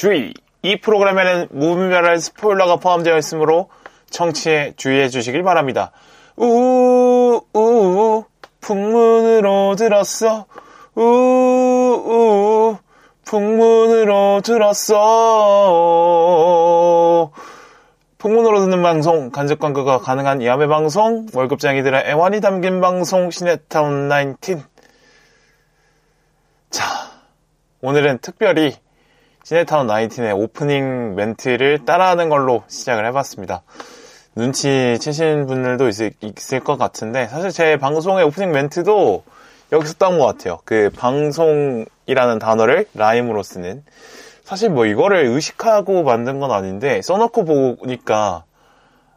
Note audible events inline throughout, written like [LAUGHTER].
주의! 이 프로그램에는 무분별한 스포일러가 포함되어 있으므로 청취에 주의해 주시길 바랍니다. 우우 풍문으로 들었어 우우 풍문으로 들었어 풍문으로 듣는 방송 간접 광고가 가능한 야매 방송 월급쟁이들의 애환이 담긴 방송 시네타운 19 자, 오늘은 특별히 시네타운 19의 오프닝 멘트를 따라하는 걸로 시작을 해봤습니다. 눈치채신 분들도 있을, 있을 것 같은데, 사실 제 방송의 오프닝 멘트도 여기서 딴것 같아요. 그 방송이라는 단어를 라임으로 쓰는. 사실 뭐 이거를 의식하고 만든 건 아닌데, 써놓고 보니까,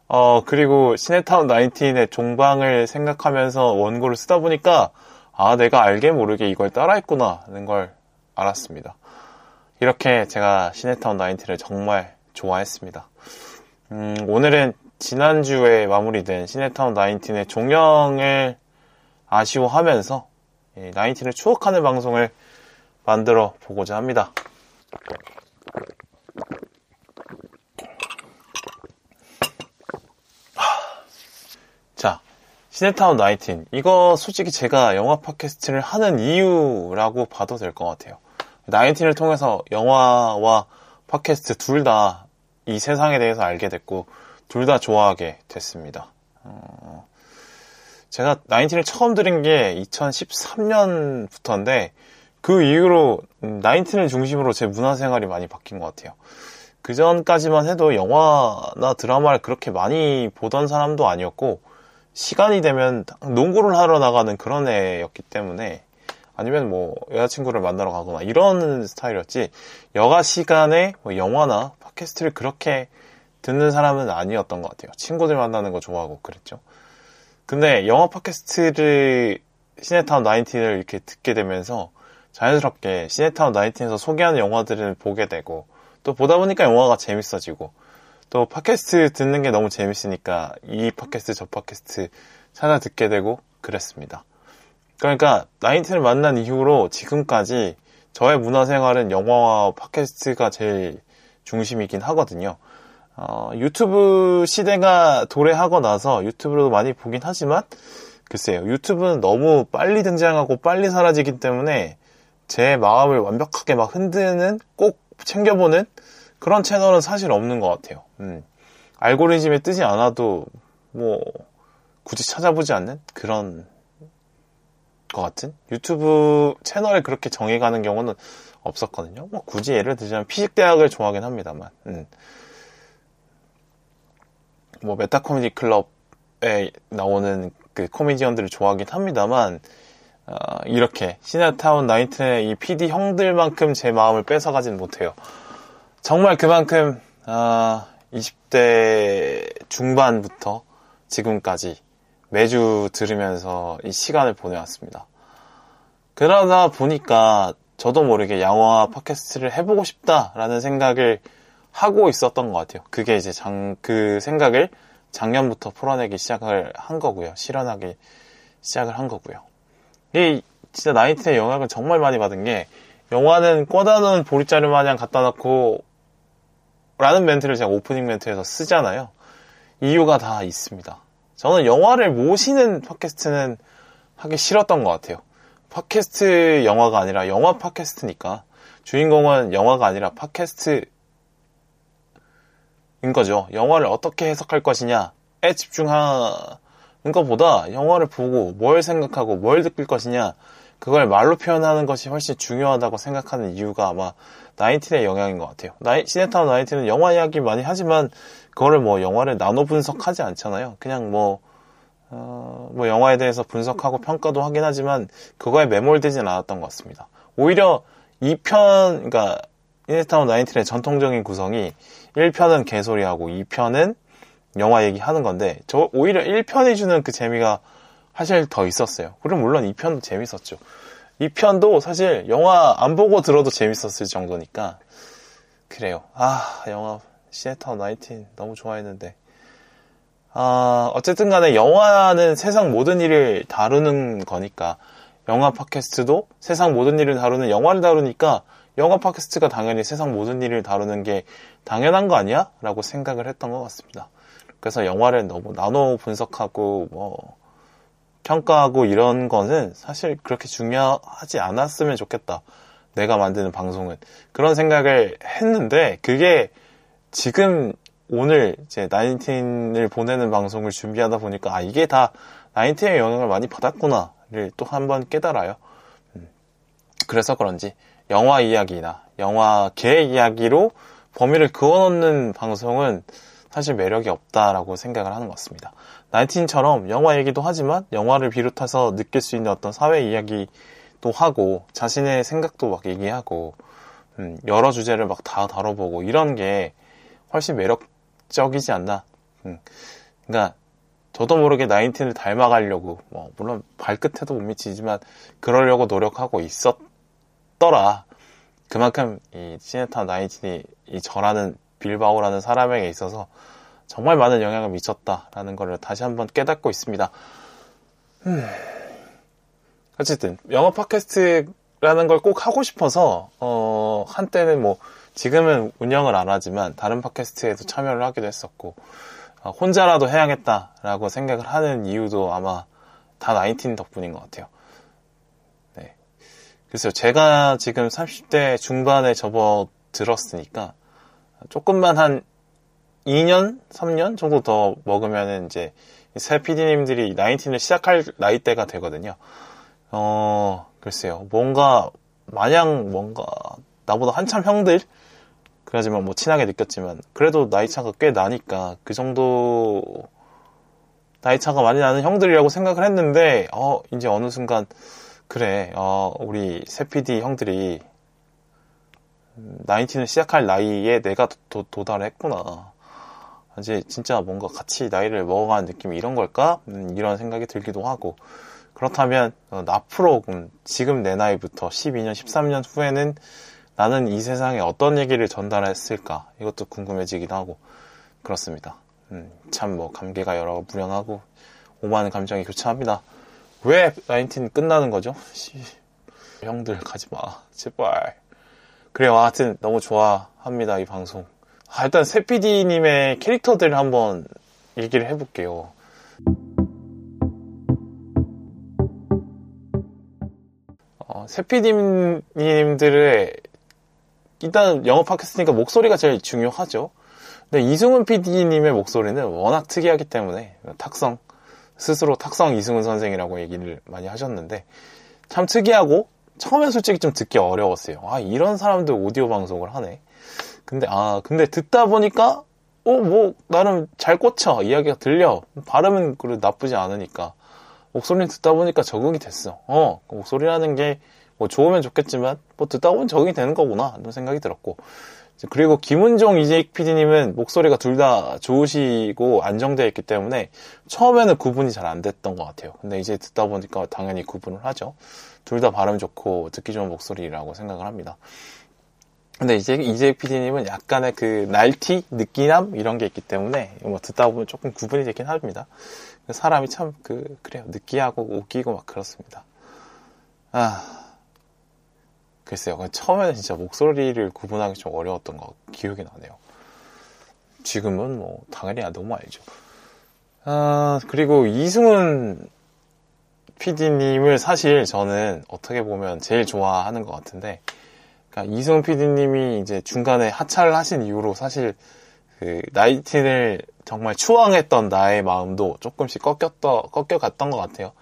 어, 그리고 시네타운 19의 종방을 생각하면서 원고를 쓰다 보니까, 아, 내가 알게 모르게 이걸 따라했구나, 하는 걸 알았습니다. 이렇게 제가 시네타운 19를 정말 좋아했습니다. 음, 오늘은 지난주에 마무리된 시네타운 19의 종영을 아쉬워하면서 19을 추억하는 방송을 만들어 보고자 합니다. 자, 시네타운 19. 이거 솔직히 제가 영화 팟캐스트를 하는 이유라고 봐도 될 것 같아요. 19을 통해서 영화와 팟캐스트 둘 다 이 세상에 대해서 알게 됐고, 둘 다 좋아하게 됐습니다. 어, 제가 19을 처음 들은 게 2013년부터인데, 그 이후로 19을 중심으로 제 문화생활이 많이 바뀐 것 같아요. 그 전까지만 해도 영화나 드라마를 그렇게 많이 보던 사람도 아니었고, 시간이 되면 농구를 하러 나가는 그런 애였기 때문에 아니면 뭐 여자친구를 만나러 가거나 이런 스타일이었지 여가 시간에 뭐 영화나 팟캐스트를 그렇게 듣는 사람은 아니었던 것 같아요. 친구들 만나는 거 좋아하고 그랬죠. 근데 영화 팟캐스트를 시네타운 19을 이렇게 듣게 되면서 자연스럽게 시네타운 19에서 소개하는 영화들을 보게 되고 또 보다 보니까 영화가 재밌어지고 또 팟캐스트 듣는 게 너무 재밌으니까 이 팟캐스트 저 팟캐스트 찾아 듣게 되고 그랬습니다. 그러니까 나인틴을 만난 이후로 지금까지 저의 문화생활은 영화와 팟캐스트가 제일 중심이긴 하거든요. 어, 유튜브 시대가 도래하고 나서 유튜브로도 많이 보긴 하지만 글쎄요 유튜브는 너무 빨리 등장하고 빨리 사라지기 때문에 제 마음을 완벽하게 막 흔드는 꼭 챙겨보는 그런 채널은 사실 없는 것 같아요. 음. 알고리즘에 뜨지 않아도 뭐 굳이 찾아보지 않는 그런 것 같은 유튜브 채널에 그렇게 정해가는 경우는 없었거든요. 뭐 굳이 예를 들자면 피식대학을 좋아하긴 합니다만. 음. 뭐 메타 코미디 클럽에 나오는 그 코미디언들을 좋아하긴 합니다만 어, 이렇게 시네타운 나이트의 이 PD 형들만큼 제 마음을 뺏어가진 못해요. 정말 그만큼 아, 20대 중반부터 지금까지 매주 들으면서 이 시간을 보내왔습니다. 그러다 보니까 저도 모르게 영화 팟캐스트를 해보고 싶다라는 생각을 하고 있었던 것 같아요. 그게 이제 장, 그 생각을 작년부터 풀어내기 시작을 한 거고요. 실현하기 시작을 한 거고요. 이 진짜 나이트의 영향을 정말 많이 받은 게 영화는 꽂아 놓은 보리자루 마냥 갖다 놓고 라는 멘트를 제가 오프닝 멘트에서 쓰잖아요. 이유가 다 있습니다. 저는 영화를 모시는 팟캐스트는 하기 싫었던 것 같아요. 팟캐스트 영화가 아니라 영화 팟캐스트니까 주인공은 영화가 아니라 팟캐스트인 거죠. 영화를 어떻게 해석할 것이냐에 집중하는 것보다 영화를 보고 뭘 생각하고 뭘 느낄 것이냐 그걸 말로 표현하는 것이 훨씬 중요하다고 생각하는 이유가 아마 나인틴의 영향인 것 같아요. 나이, 시네타운 나인틴은 영화 이야기 많이 하지만 그거를 뭐 영화를 나눠 분석하지 않잖아요. 그냥 뭐, 어, 뭐 영화에 대해서 분석하고 평가도 하긴 하지만 그거에 매몰되지는 않았던 것 같습니다. 오히려 2편, 그러니까 시네타운 나인틴의 전통적인 구성이 1편은 개소리하고 2편은 영화 얘기하는 건데 저 오히려 1편이 주는 그 재미가 사실 더 있었어요. 그리고 물론 2편도 재밌었죠. 2편도 사실 영화 안 보고 들어도 재밌었을 정도니까 그래요. 아 영화 시네타운 19 너무 좋아했는데 아 어쨌든 간에 영화는 세상 모든 일을 다루는 거니까 영화 팟캐스트도 세상 모든 일을 다루는 영화를 다루니까 영화 팟캐스트가 당연히 세상 모든 일을 다루는 게 당연한 거 아니야? 라고 생각을 했던 것 같습니다. 그래서 영화를 너무 나눠 분석하고 뭐 평가하고 이런 거는 사실 그렇게 중요하지 않았으면 좋겠다. 내가 만드는 방송은 그런 생각을 했는데 그게 지금 오늘 이제 나인틴을 보내는 방송을 준비하다 보니까 아 이게 다 나인틴의 영향을 많이 받았구나를 또 한 번 깨달아요. 음. 그래서 그런지 영화 이야기나 영화계 이야기로 범위를 그어놓는 방송은 사실 매력이 없다라고 생각을 하는 것 같습니다. 나인틴처럼 영화 얘기도 하지만 영화를 비롯해서 느낄 수 있는 어떤 사회 이야기도 하고 자신의 생각도 막 얘기하고 음, 여러 주제를 막 다 다뤄보고 이런 게 훨씬 매력적이지 않나. 음, 그러니까 저도 모르게 나인틴을 닮아가려고 뭐 물론 발끝에도 못 미치지만 그러려고 노력하고 있었더라. 그만큼 이 시네타 나인틴이 이 저라는 빌바오라는 사람에게 있어서 정말 많은 영향을 미쳤다라는 것을 다시 한번 깨닫고 있습니다. 음. 어쨌든 영어 팟캐스트라는 걸 꼭 하고 싶어서 어, 한때는 뭐 지금은 운영을 안 하지만 다른 팟캐스트에도 참여를 하기도 했었고 어, 혼자라도 해야겠다라고 생각을 하는 이유도 아마 다 나인틴 덕분인 것 같아요. 네. 그래서 제가 지금 30대 중반에 접어들었으니까 조금만 한 2년, 3년 정도 더 먹으면은 이제 새 PD님들이 나인틴을 시작할 나이대가 되거든요. 어, 글쎄요. 뭔가, 마냥 뭔가, 나보다 한참 형들? 그러지만 뭐 친하게 느꼈지만, 그래도 나이 차가 꽤 나니까, 그 정도, 나이 차가 많이 나는 형들이라고 생각을 했는데, 어, 이제 어느 순간, 그래, 어, 우리 새 PD 형들이 나인틴을 시작할 나이에 내가 도, 도달했구나. 이제 진짜 뭔가 같이 나이를 먹어가는 느낌이 이런 걸까? 음, 이런 생각이 들기도 하고. 그렇다면, 어, 앞으로, 음, 지금 내 나이부터 12년, 13년 후에는 나는 이 세상에 어떤 얘기를 전달했을까? 이것도 궁금해지기도 하고. 그렇습니다. 음, 참 뭐, 감개가 여러 무량하고, 오만 감정이 교차합니다. 왜 나인틴 끝나는 거죠? 씨, 형들 가지 마. 제발. 그래요. 하여튼 너무 좋아합니다. 이 방송. 아, 일단 세피디님의 캐릭터들을 한번 얘기를 해볼게요. 어, 세피디님들의 일단 팟캐스트니까 목소리가 제일 중요하죠. 근데 이승훈 PD님의 목소리는 워낙 특이하기 때문에 탁성 스스로 탁성 이승훈 선생이라고 얘기를 많이 하셨는데 참 특이하고 처음엔 솔직히 좀 듣기 어려웠어요. 아, 이런 사람들 오디오 방송을 하네. 근데, 아, 근데 듣다 보니까, 어, 뭐, 나름 잘 꽂혀. 이야기가 들려. 발음은 그래 나쁘지 않으니까. 목소리는 듣다 보니까 적응이 됐어. 어, 그 목소리라는 게, 뭐, 좋으면 좋겠지만, 뭐, 듣다 보면 적응이 되는 거구나. 이런 생각이 들었고. 그리고 김은종 이재익 PD님은 목소리가 둘 다 좋으시고 안정되어 있기 때문에 처음에는 구분이 잘 안 됐던 것 같아요. 근데 이제 듣다 보니까 당연히 구분을 하죠. 둘 다 발음 좋고 듣기 좋은 목소리라고 생각을 합니다. 근데 이제 이재익 PD님은 약간의 그 날티, 느끼남 이런 게 있기 때문에 뭐 듣다 보면 조금 구분이 되긴 합니다. 사람이 참 그 그래요 느끼하고 웃기고 막 그렇습니다. 아 글쎄요. 처음에는 진짜 목소리를 구분하기 좀 어려웠던 거 기억이 나네요. 지금은 뭐 당연히 너무 알죠. 아 그리고 이승훈 PD님을 사실 저는 어떻게 보면 제일 좋아하는 것 같은데, 그러니까 이승훈 PD님이 이제 중간에 하차를 하신 이후로 사실 그 나이틴을 정말 추앙했던 나의 마음도 조금씩 꺾였더, 꺾여갔던 것 같아요.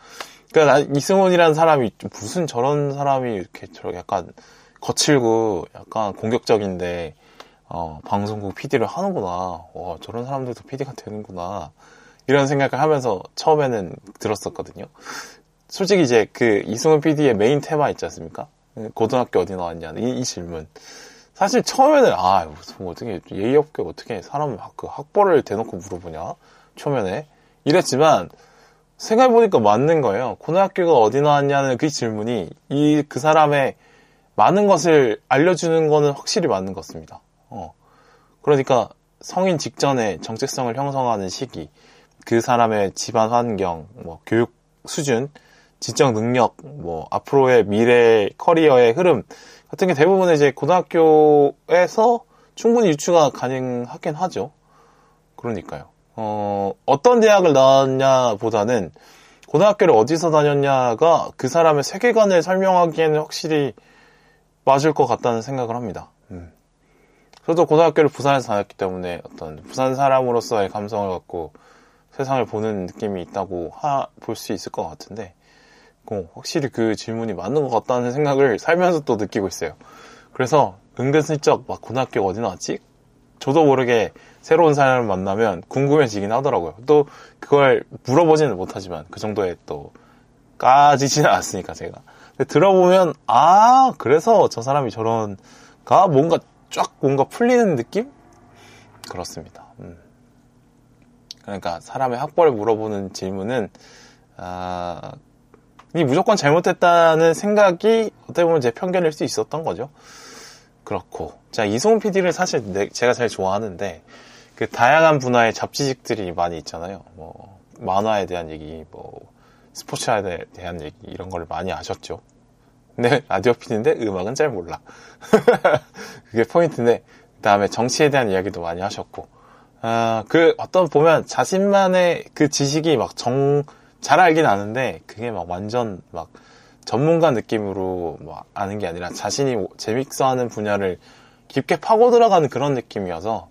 그러니까 이승훈이라는 사람이 무슨 저런 사람이 이렇게 저 약간 거칠고 약간 공격적인데 어, 방송국 PD를 하는구나. 와, 저런 사람들도 PD가 되는구나. 이런 생각을 하면서 처음에는 들었었거든요. 솔직히 이제 그 이승훈 PD의 메인 테마 있지 않습니까? 고등학교 어디 나왔냐는 이, 이 질문. 사실 처음에는 아 무슨 어떻게 예의 없게 어떻게 사람 그 학벌을 대놓고 물어보냐 초면에 이랬지만 생각해보니까 맞는 거예요. 고등학교가 어디 나왔냐는 그 질문이 이 그 사람의 많은 것을 알려주는 거는 확실히 맞는 것 같습니다. 어. 그러니까 성인 직전에 정체성을 형성하는 시기, 그 사람의 집안 환경, 뭐 교육 수준, 지적 능력, 뭐 앞으로의 미래 커리어의 흐름 같은 게 대부분 이제 고등학교에서 충분히 유추가 가능하긴 하죠. 그러니까요. 어, 어떤 대학을 나왔냐 보다는 고등학교를 어디서 다녔냐가 그 사람의 세계관을 설명하기에는 확실히 맞을 것 같다는 생각을 합니다. 음. 저도 고등학교를 부산에서 다녔기 때문에 어떤 부산 사람으로서의 감성을 갖고 세상을 보는 느낌이 있다고 볼 수 있을 것 같은데, 어, 확실히 그 질문이 맞는 것 같다는 생각을 살면서 또 느끼고 있어요. 그래서 은근슬쩍 막 고등학교 어디 나왔지? 저도 모르게 새로운 사람을 만나면 궁금해지긴 하더라고요. 또 그걸 물어보지는 못하지만 그 정도의 또 까지지는 않았으니까 제가. 들어보면 아 그래서 저 사람이 저런가 뭔가 쫙 뭔가 풀리는 느낌? 그렇습니다. 음. 그러니까 사람의 학벌을 물어보는 질문은 아, 이 무조건 잘못했다는 생각이 어떻게 보면 제 편견일 수 있었던 거죠. 그렇고 자 이송훈 PD를 사실 내, 제가 제일 좋아하는데 그 다양한 분야의 잡지식들이 많이 있잖아요. 뭐 만화에 대한 얘기, 뭐 스포츠에 대한 얘기 이런 걸 많이 하셨죠. 근데 [LAUGHS] 라디오 PD인데 음악은 잘 몰라. [LAUGHS] 그게 포인트인데 그다음에 정치에 대한 이야기도 많이 하셨고 아, 그 어떤 보면 자신만의 그 지식이 막 정 잘 알긴 아는데 그게 막 완전 막 전문가 느낌으로 뭐 아는 게 아니라 자신이 재밌어 하는 분야를 깊게 파고 들어가는 그런 느낌이어서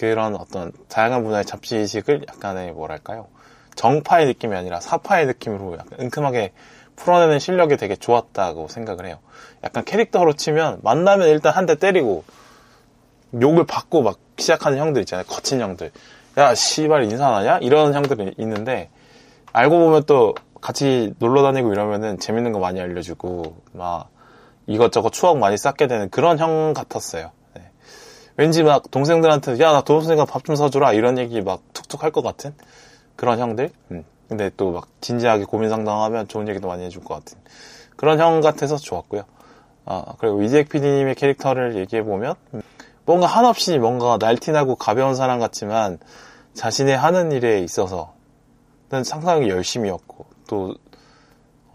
그런 어떤 다양한 분야의 잡지식을 약간의 뭐랄까요 정파의 느낌이 아니라 사파의 느낌으로 약간 은큼하게 풀어내는 실력이 되게 좋았다고 생각을 해요. 약간 캐릭터로 치면 만나면 일단 한 대 때리고 욕을 받고 막 시작하는 형들 있잖아요. 거친 형들. 야, 씨발 인사 안 하냐? 이런 형들이 있는데 알고 보면 또 같이 놀러 다니고 이러면은 재밌는 거 많이 알려주고 막 이것저것 추억 많이 쌓게 되는 그런 형 같았어요. 네. 왠지 막 동생들한테 야나 동생아 밥좀 사주라 이런 얘기 막 툭툭 할 것 같은 그런 형들. 음. 근데 또 막 진지하게 고민 상담하면 좋은 얘기도 많이 해줄 것 같은 그런 형 같아서 좋았고요. 아 그리고 이재익 PD님의 캐릭터를 얘기해 보면 음, 뭔가 한없이 뭔가 날티나고 가벼운 사람 같지만 자신의 하는 일에 있어서 상당히 열심히였고 또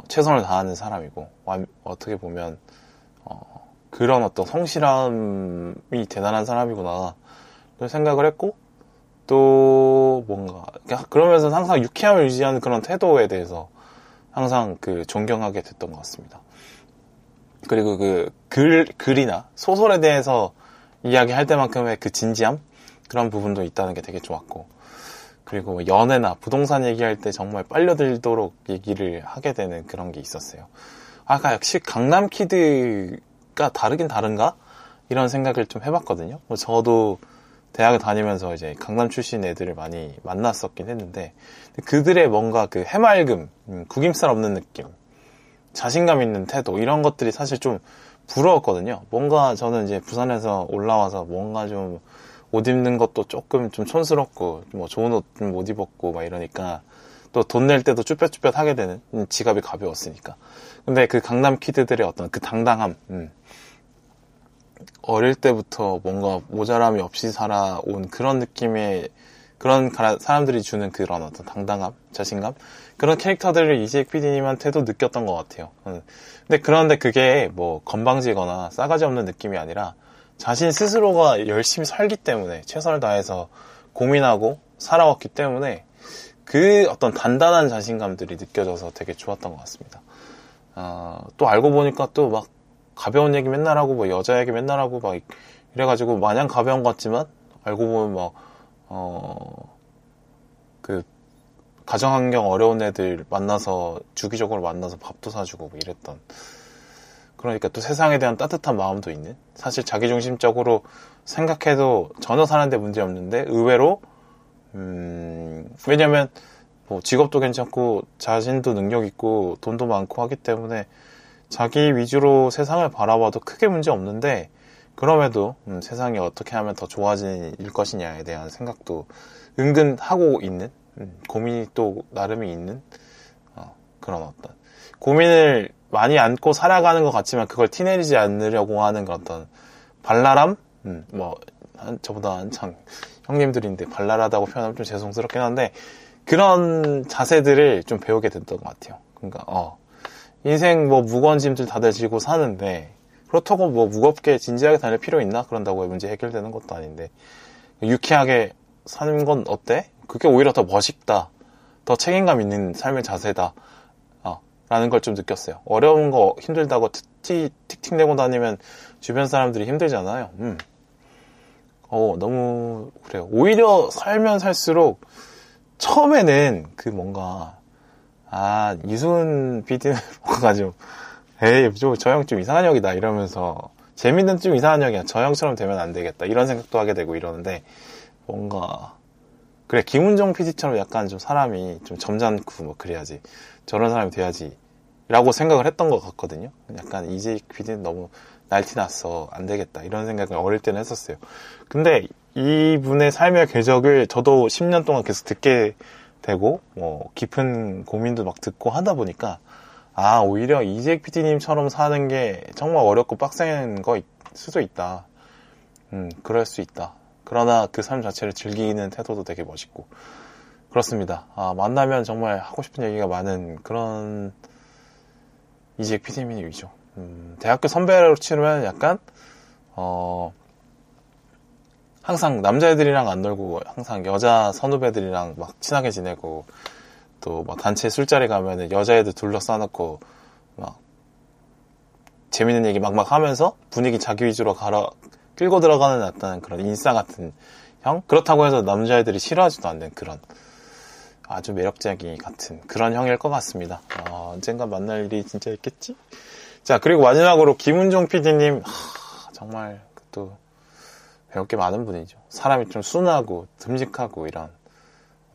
최선을 다하는 사람이고 어떻게 보면 어, 그런 어떤 성실함이 대단한 사람이구나 생각을 했고 또 뭔가 그러면서 항상 유쾌함을 유지하는 그런 태도에 대해서 항상 그 존경하게 됐던 것 같습니다. 그리고 그 글, 글이나 소설에 대해서 이야기할 때만큼의 그 진지함 그런 부분도 있다는 게 되게 좋았고 그리고 뭐 연애나 부동산 얘기할 때 정말 빨려들도록 얘기를 하게 되는 그런 게 있었어요. 아까 역시 강남 kid 가 다르긴 다른가? 이런 생각을 좀 해봤거든요. 뭐 저도 대학을 다니면서 이제 강남 출신 애들을 많이 만났었긴 했는데 그들의 뭔가 그 해맑음, 음, 구김살 없는 느낌, 자신감 있는 태도 이런 것들이 사실 좀 부러웠거든요. 뭔가 저는 이제 부산에서 올라와서 뭔가 좀 옷 입는 것도 조금 좀 촌스럽고 뭐 좋은 옷못 입었고 막 이러니까 또 돈 낼 때도 쭈뼛쭈뼛 하게 되는 음, 지갑이 가벼웠으니까 근데 그 강남 키드들의 어떤 그 당당함 음. 어릴 때부터 뭔가 모자람이 없이 살아온 그런 느낌의 그런 사람들이 주는 그런 어떤 당당함, 자신감 그런 캐릭터들을 이재익 PD님한테도 느꼈던 것 같아요. 음. 근데 그런데 그게 뭐 건방지거나 싸가지 없는 느낌이 아니라 자신 스스로가 열심히 살기 때문에 최선을 다해서 고민하고 살아왔기 때문에 그 어떤 단단한 자신감들이 느껴져서 되게 좋았던 것 같습니다. 어, 또 알고 보니까 또 막 가벼운 얘기 맨날 하고 뭐 여자 얘기 맨날 하고 막 이래가지고 마냥 가벼운 것 같지만 알고 보면 막 어, 그 가정환경 어려운 애들 만나서 주기적으로 만나서 밥도 사주고 뭐 이랬던. 그러니까 또 세상에 대한 따뜻한 마음도 있는. 사실 자기중심적으로 생각해도 전혀 사는데 문제 없는데 의외로 음, 왜냐면 뭐 직업도 괜찮고 자신도 능력 있고 돈도 많고 하기 때문에 자기 위주로 세상을 바라봐도 크게 문제 없는데 그럼에도 음, 세상이 어떻게 하면 더 좋아질 것이냐에 대한 생각도 은근 하고 있는 음, 고민이 또 나름이 있는 어, 그런 어떤 고민을 많이 안고 살아가는 것 같지만 그걸 티내리지 않으려고 하는 그런 어떤 발랄함? 음, 뭐, 한, 저보다 한창 형님들인데 발랄하다고 표현하면 좀 죄송스럽긴 한데 그런 자세들을 좀 배우게 됐던 것 같아요. 그러니까, 어, 인생 뭐 무거운 짐들 다들 지고 사는데 그렇다고 뭐 무겁게 진지하게 다닐 필요 있나? 그런다고 문제 해결되는 것도 아닌데 유쾌하게 사는 건 어때? 그게 오히려 더 멋있다. 더 책임감 있는 삶의 자세다. 어, 라는 걸 좀 느꼈어요. 어려운 거 힘들다고 틱틱, 틱틱 내고 다니면 주변 사람들이 힘들잖아요. 음. 어, 너무, 그래요. 오히려 살면 살수록 처음에는 그 뭔가, 아, 이순 PD는 좀, [LAUGHS] 에이, 저형 좀 이상한 형이다. 이러면서, 재밌는 좀 이상한 형이야. 저 형처럼 되면 안 되겠다. 이런 생각도 하게 되고 이러는데, 뭔가, 그래, 김은정 PD처럼 약간 좀 사람이 좀 점잖고 뭐 그래야지. 저런 사람이 돼야지. 라고 생각을 했던 것 같거든요. 약간 이재익 PD는 너무 날티났어. 안 되겠다. 이런 생각을 어릴 때는 했었어요. 근데 이분의 삶의 궤적을 저도 10년 동안 계속 듣게 되고, 뭐, 깊은 고민도 막 듣고 하다 보니까, 아, 오히려 이재익 PD님처럼 사는 게 정말 어렵고 빡센 거 수도 있다. 음, 그럴 수 있다. 그러나 그 삶 자체를 즐기는 태도도 되게 멋있고. 그렇습니다. 아, 만나면 정말 하고 싶은 얘기가 많은 그런 이재익 PD님이죠. 음, 대학교 선배로 치면 약간, 어, 항상 남자애들이랑 안 놀고 항상 여자 선후배들이랑 막 친하게 지내고 또 막 단체 술자리 가면은 여자애들 둘러싸놓고 막 재밌는 얘기 막막 하면서 분위기 자기 위주로 갈아 끌고 들어가는 어떤 그런 인싸 같은 형 그렇다고 해서 남자애들이 싫어하지도 않는 그런 아주 매력적이 같은 그런 형일 것 같습니다. 어, 언젠가 만날 일이 진짜 있겠지? 자 그리고 마지막으로 김은종 PD님 하, 정말 또 배울 게 많은 분이죠. 사람이 좀 순하고 듬직하고 이런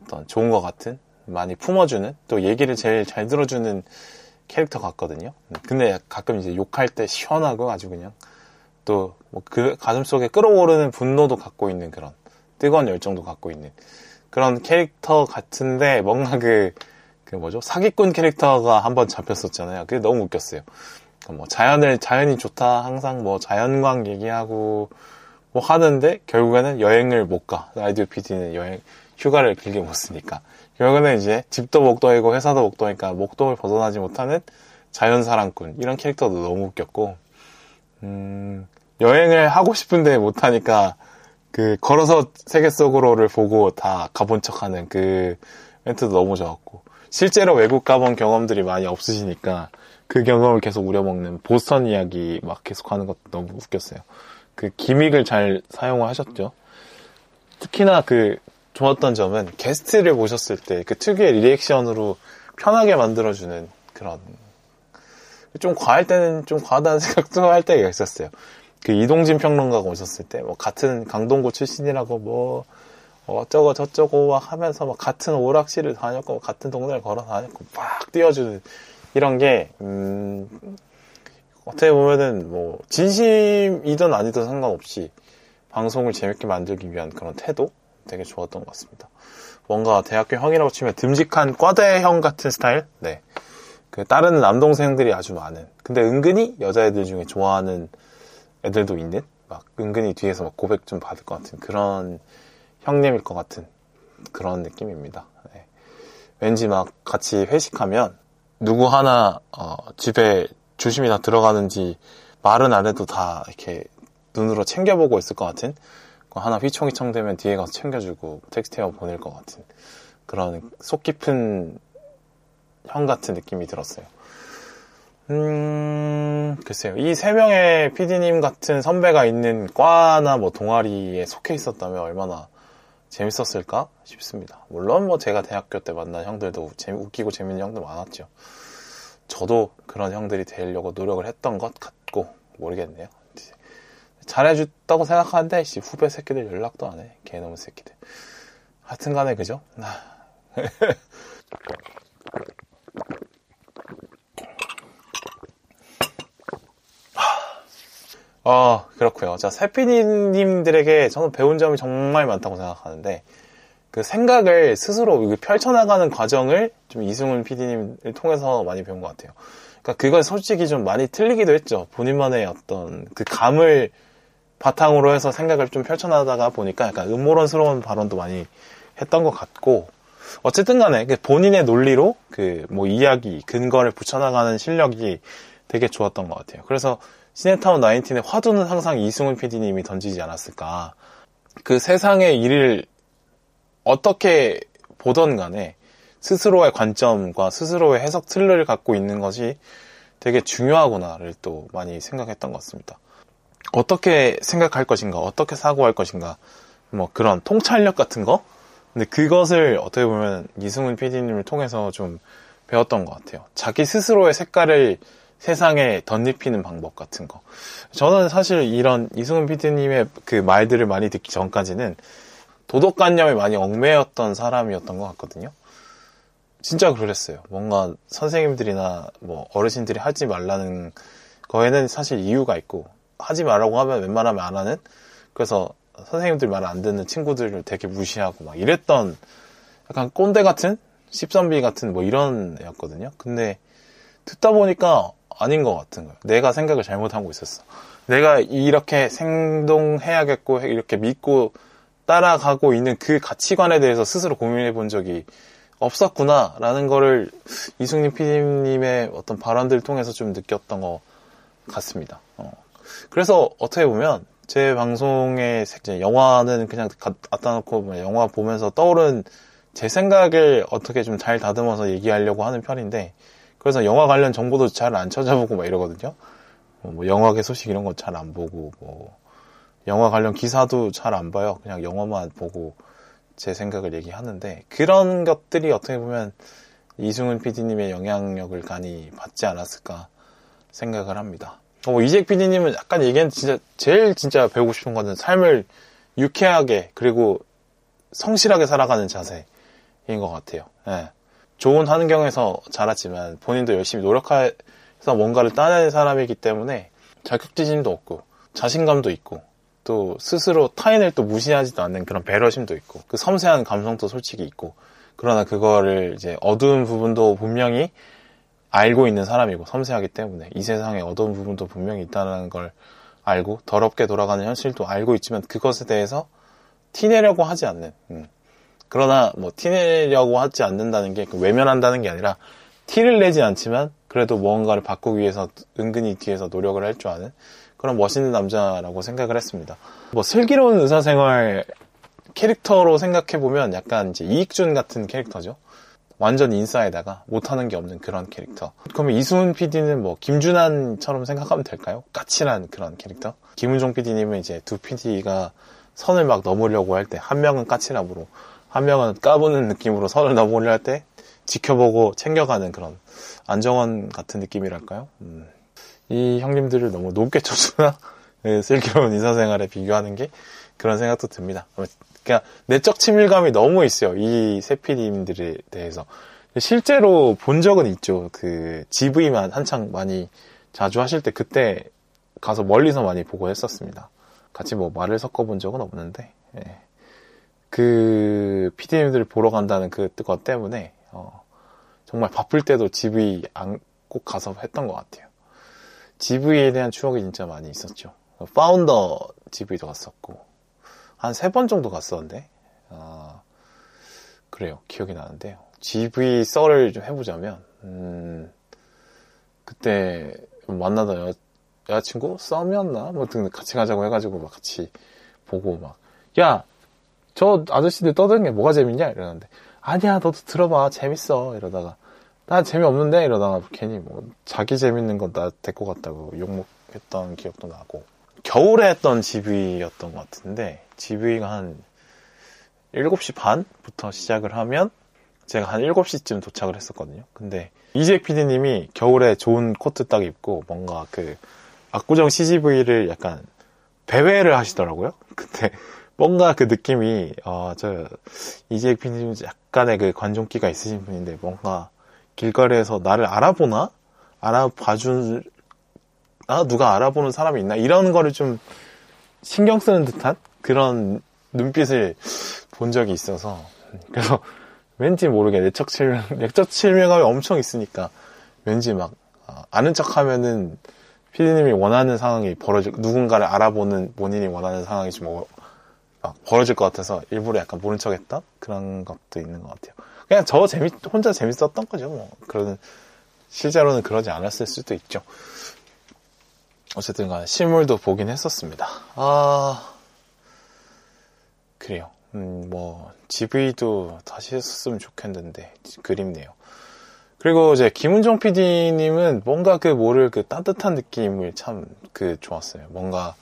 어떤 좋은 것 같은 많이 품어주는 또 얘기를 제일 잘 들어주는 캐릭터 같거든요. 근데 가끔 이제 욕할 때 시원하고 아주 그냥 또 뭐 그 가슴 속에 끌어오르는 분노도 갖고 있는 그런 뜨거운 열정도 갖고 있는 그런 캐릭터 같은데 뭔가 그, 그 뭐죠 사기꾼 캐릭터가 한번 잡혔었잖아요. 그게 너무 웃겼어요. 그러니까 뭐 자연을 자연이 좋다 항상 뭐 자연광 얘기하고 뭐 하는데 결국에는 여행을 못 가. 아이디어 PD는 여행 휴가를 길게 못 쓰니까 결국에는 이제 집도 목동이고 회사도 목동이니까 목동을 벗어나지 못하는 자연사랑꾼 이런 캐릭터도 너무 웃겼고 음, 여행을 하고 싶은데 못 하니까 그 걸어서 세계 속으로를 보고 다 가본 척하는 그 멘트도 너무 좋았고 실제로 외국 가본 경험들이 많이 없으시니까 그 경험을 계속 우려먹는 보스턴 이야기 막 계속 하는 것도 너무 웃겼어요. 그 기믹을 잘 사용을 하셨죠. 특히나 그 좋았던 점은 게스트를 모셨을 때 그 특유의 리액션으로 편하게 만들어주는 그런 좀 과할 때는 좀 과하다는 [LAUGHS] 생각도 할 때가 있었어요. 그 이동진 평론가가 오셨을 때, 뭐, 같은 강동구 출신이라고 뭐, 어쩌고 저쩌고 막 하면서 막 같은 오락실을 다녔고, 같은 동네를 걸어 다녔고, 막 띄워주는 이런 게, 음, 어떻게 보면은 뭐, 진심이든 아니든 상관없이 방송을 재밌게 만들기 위한 그런 태도? 되게 좋았던 것 같습니다. 뭔가 대학교 형이라고 치면 듬직한 과대형 같은 스타일? 네. 그 다른 남동생들이 아주 많은. 근데 은근히 여자애들 중에 좋아하는 애들도 있는 막 은근히 뒤에서 막 고백 좀 받을 것 같은 그런 형님일 것 같은 그런 느낌입니다. 네. 왠지 막 같이 회식하면 누구 하나 어, 집에 다 들어가는지 말은 안 해도 다 이렇게 눈으로 챙겨보고 있을 것 같은 하나 휘청휘청 되면 뒤에 가서 챙겨주고 텍스트하고 보낼 것 같은 그런 속 깊은 형 같은 느낌이 들었어요. 음, 글쎄요. 이 세 명의 PD님 같은 선배가 있는 과나 뭐 동아리에 속해 있었다면 얼마나 재밌었을까 싶습니다. 물론 뭐 제가 대학교 때 만난 형들도 재미, 웃기고 재밌는 형들 많았죠. 저도 그런 형들이 되려고 노력을 했던 것 같고, 모르겠네요. 잘해줬다고 생각하는데, 씨, 후배 새끼들 연락도 안 해. 개놈 새끼들. 하여튼 간에, 그죠? [LAUGHS] 아, 그렇고요. 자, 세피디님들에게 저는 배운 점이 정말 많다고 생각하는데, 그 생각을 스스로 펼쳐나가는 과정을 좀 이승훈 PD님을 통해서 많이 배운 것 같아요. 그러니까 그건 솔직히 좀 많이 틀리기도 했죠. 본인만의 어떤 그 감을 바탕으로 해서 생각을 좀 펼쳐나가다 보니까 약간 음모론스러운 발언도 많이 했던 것 같고, 어쨌든 간에 그 본인의 논리로 그 뭐 이야기, 근거를 붙여나가는 실력이 되게 좋았던 것 같아요. 그래서 시네타운 19의 화두는 항상 이승훈 PD님이 던지지 않았을까. 그 세상의 일을 어떻게 보던 간에 스스로의 관점과 스스로의 해석 틀을 갖고 있는 것이 되게 중요하구나를 또 많이 생각했던 것 같습니다. 어떻게 생각할 것인가, 어떻게 사고할 것인가, 뭐 그런 통찰력 같은 거? 근데 그것을 어떻게 보면 이승훈 PD님을 통해서 좀 배웠던 것 같아요. 자기 스스로의 색깔을 세상에 덧입히는 방법 같은 거. 저는 사실 이런 이승훈 PD님의 그 말들을 많이 듣기 전까지는 도덕관념에 많이 얽매였던 사람이었던 것 같거든요. 진짜 그랬어요. 뭔가 선생님들이나 뭐 어르신들이 하지 말라는 거에는 사실 이유가 있고 하지 말라고 하면 웬만하면 안 하는 그래서 선생님들 말안 듣는 친구들을 되게 무시하고 막 이랬던 약간 꼰대 같은 십선비 같은 뭐 이런 애였거든요. 근데 듣다 보니까 아닌 것 같은 거예요. 내가 생각을 잘못하고 있었어. 내가 이렇게 생동해야겠고 이렇게 믿고 따라가고 있는 그 가치관에 대해서 스스로 고민해 본 적이 없었구나라는 거를 이승님 PD님의 어떤 발언들을 통해서 좀 느꼈던 것 같습니다. 어. 그래서 어떻게 보면 제 방송에 영화는 그냥 갖다 놓고 뭐 영화 보면서 떠오른 제 생각을 어떻게 좀 잘 다듬어서 얘기하려고 하는 편인데 그래서 영화 관련 정보도 잘 안 찾아보고 막 이러거든요. 뭐 영화계 소식 이런 거 잘 안 보고 뭐 영화 관련 기사도 잘 안 봐요. 그냥 영화만 보고 제 생각을 얘기하는데 그런 것들이 어떻게 보면 이승훈 PD님의 영향력을 많이 받지 않았을까 생각을 합니다. 어, 이재 PD님은 약간 얘기한 진짜 제일 진짜 배우고 싶은 거는 삶을 유쾌하게 그리고 성실하게 살아가는 자세인 것 같아요. 네. 좋은 환경에서 자랐지만 본인도 열심히 노력해서 뭔가를 따내는 사람이기 때문에 자격지심도 없고 자신감도 있고 또 스스로 타인을 또 무시하지도 않는 그런 배려심도 있고 그 섬세한 감성도 솔직히 있고 그러나 그거를 이제 어두운 부분도 분명히 알고 있는 사람이고 섬세하기 때문에 이 세상에 어두운 부분도 분명히 있다는 걸 알고 더럽게 돌아가는 현실도 알고 있지만 그것에 대해서 티내려고 하지 않는 음. 그러나 뭐 티내려고 하지 않는다는 게그 외면한다는 게 아니라 티를 내지 않지만 그래도 무언가를 바꾸기 위해서 은근히 뒤에서 노력을 할 줄 아는 그런 멋있는 남자라고 생각을 했습니다. 뭐 슬기로운 의사생활 캐릭터로 생각해보면 약간 이제 이익준 같은 캐릭터죠. 완전 인싸에다가 못하는 게 없는 그런 캐릭터. 그러면 이수훈 PD는 뭐 김준환처럼 생각하면 될까요? 까칠한 그런 캐릭터. 김은종 PD님은 이제 두 PD가 선을 막 넘으려고 할 때 한 명은 까칠함으로 한 명은 까부는 느낌으로 선을 넘으려 할 때 지켜보고 챙겨가는 그런 안정원 같은 느낌이랄까요? 음. 이 형님들을 너무 높게 쳐주나 네, [LAUGHS] 슬기로운 인사생활에 비교하는 게 그런 생각도 듭니다. 그러니까 내적 친밀감이 너무 있어요. 이 세피님들에 대해서. 실제로 본 적은 있죠. 그 GV만 한창 많이 자주 하실 때 그때 가서 멀리서 많이 보고 했었습니다. 같이 뭐 말을 섞어본 적은 없는데 예. 그 PD님들 보러 간다는 그 것 때문에 어, 정말 바쁠 때도 GV 안 꼭 가서 했던 것 같아요. GV에 대한 추억이 진짜 많이 있었죠. 파운더 GV도 갔었고 한 세 번 정도 갔었는데 어, 그래요. 기억이 나는데요. GV 썰을 좀 해보자면 음, 그때 만나던 여, 여자친구? 썸이었나? 뭐 등 같이 가자고 해가지고 막 같이 보고 막 야 저 아저씨들 떠드는 게 뭐가 재밌냐? 이러는데 아니야 너도 들어봐. 재밌어. 이러다가 난 재미없는데 이러다가 괜히 뭐 자기 재밌는 건 나 데리고 갔다고 욕먹했던 기억도 나고 겨울에 했던 GV였던 것 같은데 GV가 한 7시 반부터 시작을 하면 제가 한 7시쯤 도착을 했었거든요. 근데 이재 PD님이 겨울에 좋은 코트 딱 입고 뭔가 그 압구정 CGV를 약간 배회를 하시더라고요. [LAUGHS] 근데 뭔가 그 느낌이 어 저 이재 PD님 약간의 그 관종기가 있으신 분인데 뭔가 길거리에서 나를 알아보나? 알아봐준, 아, 누가 알아보는 사람이 있나? 이런 거를 좀 신경 쓰는 듯한 그런 눈빛을 본 적이 있어서. 그래서 왠지 모르게 내적 칠명, [LAUGHS] 내적 칠명감이 엄청 있으니까 왠지 막, 아, 아는 척 하면은 피디님이 원하는 상황이 벌어질, 누군가를 알아보는 본인이 원하는 상황이 좀 어, 벌어질 것 같아서 일부러 약간 모른 척 했다? 그런 것도 있는 것 같아요. 그냥 저 재미 혼자 재밌었던 거죠. 뭐 그런 실제로는 그러지 않았을 수도 있죠. 어쨌든 간 실물도 보긴 했었습니다. 아, 그래요. 음, 뭐, GV도 다시 했었으면 좋겠는데, 그립네요. 그리고 이제 김은정 PD님은 뭔가 그 뭐를 그 따뜻한 느낌을 참 그 좋았어요. 뭔가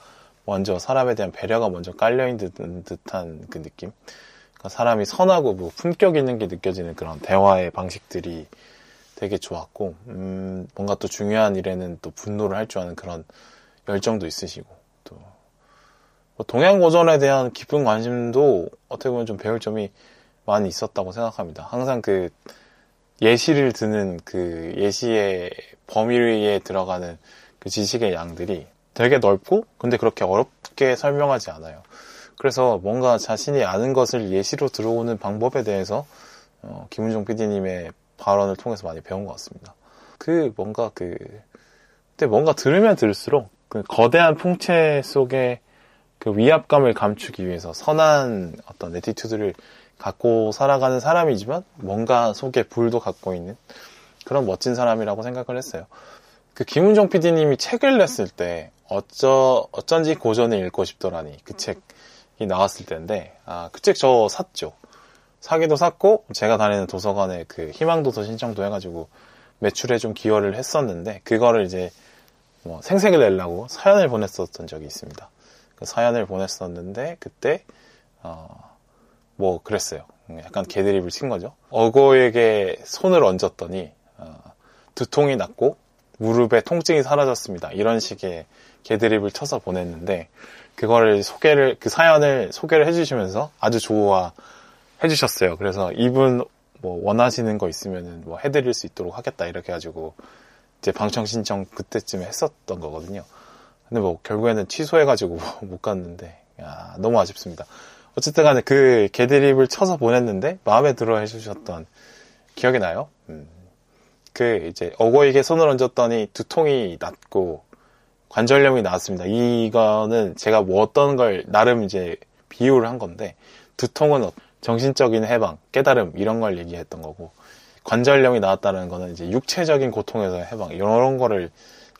먼저 사람에 대한 배려가 먼저 깔려 있는 듯한 그 느낌? 그러니까 사람이 선하고 뭐 품격 있는 게 느껴지는 그런 대화의 방식들이 되게 좋았고, 음, 뭔가 또 중요한 일에는 또 분노를 할 줄 아는 그런 열정도 있으시고, 또, 뭐 동양 고전에 대한 깊은 관심도 어떻게 보면 좀 배울 점이 많이 있었다고 생각합니다. 항상 그 예시를 드는 그 예시의 범위에 들어가는 그 지식의 양들이 되게 넓고, 근데 그렇게 어렵게 설명하지 않아요. 그래서 뭔가 자신이 아는 것을 예시로 들어오는 방법에 대해서 어, 김훈종 PD님의 발언을 통해서 많이 배운 것 같습니다. 그 뭔가 그 근데 뭔가 들으면 들을수록 그 거대한 풍채 속에 그 위압감을 감추기 위해서 선한 어떤 attitude를 갖고 살아가는 사람이지만 뭔가 속에 불도 갖고 있는 그런 멋진 사람이라고 생각을 했어요. 그 김훈종 PD님이 책을 냈을 때 어쩌 어쩐지 고전을 읽고 싶더라니 그 책이 나왔을 때인데 아 그 책 저 샀죠. 사기도 샀고 제가 다니는 도서관에 그 희망도서 신청도 해가지고 매출에 좀 기여를 했었는데 그거를 이제 뭐 생색을 내려고 사연을 보냈었던 적이 있습니다. 그 사연을 보냈었는데 그때 어 뭐 그랬어요. 약간 개드립을 친 거죠. 어거에게 손을 얹었더니 어 두통이 났고 무릎에 통증이 사라졌습니다. 이런 식의 개드립을 쳐서 보냈는데 그거를 소개를 그 사연을 소개를 해주시면서 아주 좋아 해주셨어요. 그래서 이분 뭐 원하시는 거 있으면은 뭐 해드릴 수 있도록 하겠다 이렇게 해가지고 이제 방청 신청 그때쯤에 했었던 거거든요. 근데 뭐 결국에는 취소해가지고 [LAUGHS] 못 갔는데 야, 너무 아쉽습니다. 어쨌든 간에 그 개드립을 쳐서 보냈는데 마음에 들어 해주셨던 기억이 나요. 음. 그 이제 어거에게 손을 얹었더니 두통이 났고 관절염이 나왔습니다. 이거는 제가 뭐 어떤 걸 나름 이제 비유를 한 건데 두통은 정신적인 해방, 깨달음 이런 걸 얘기했던 거고 관절염이 나왔다는 거는 이제 육체적인 고통에서 해방 이런 거를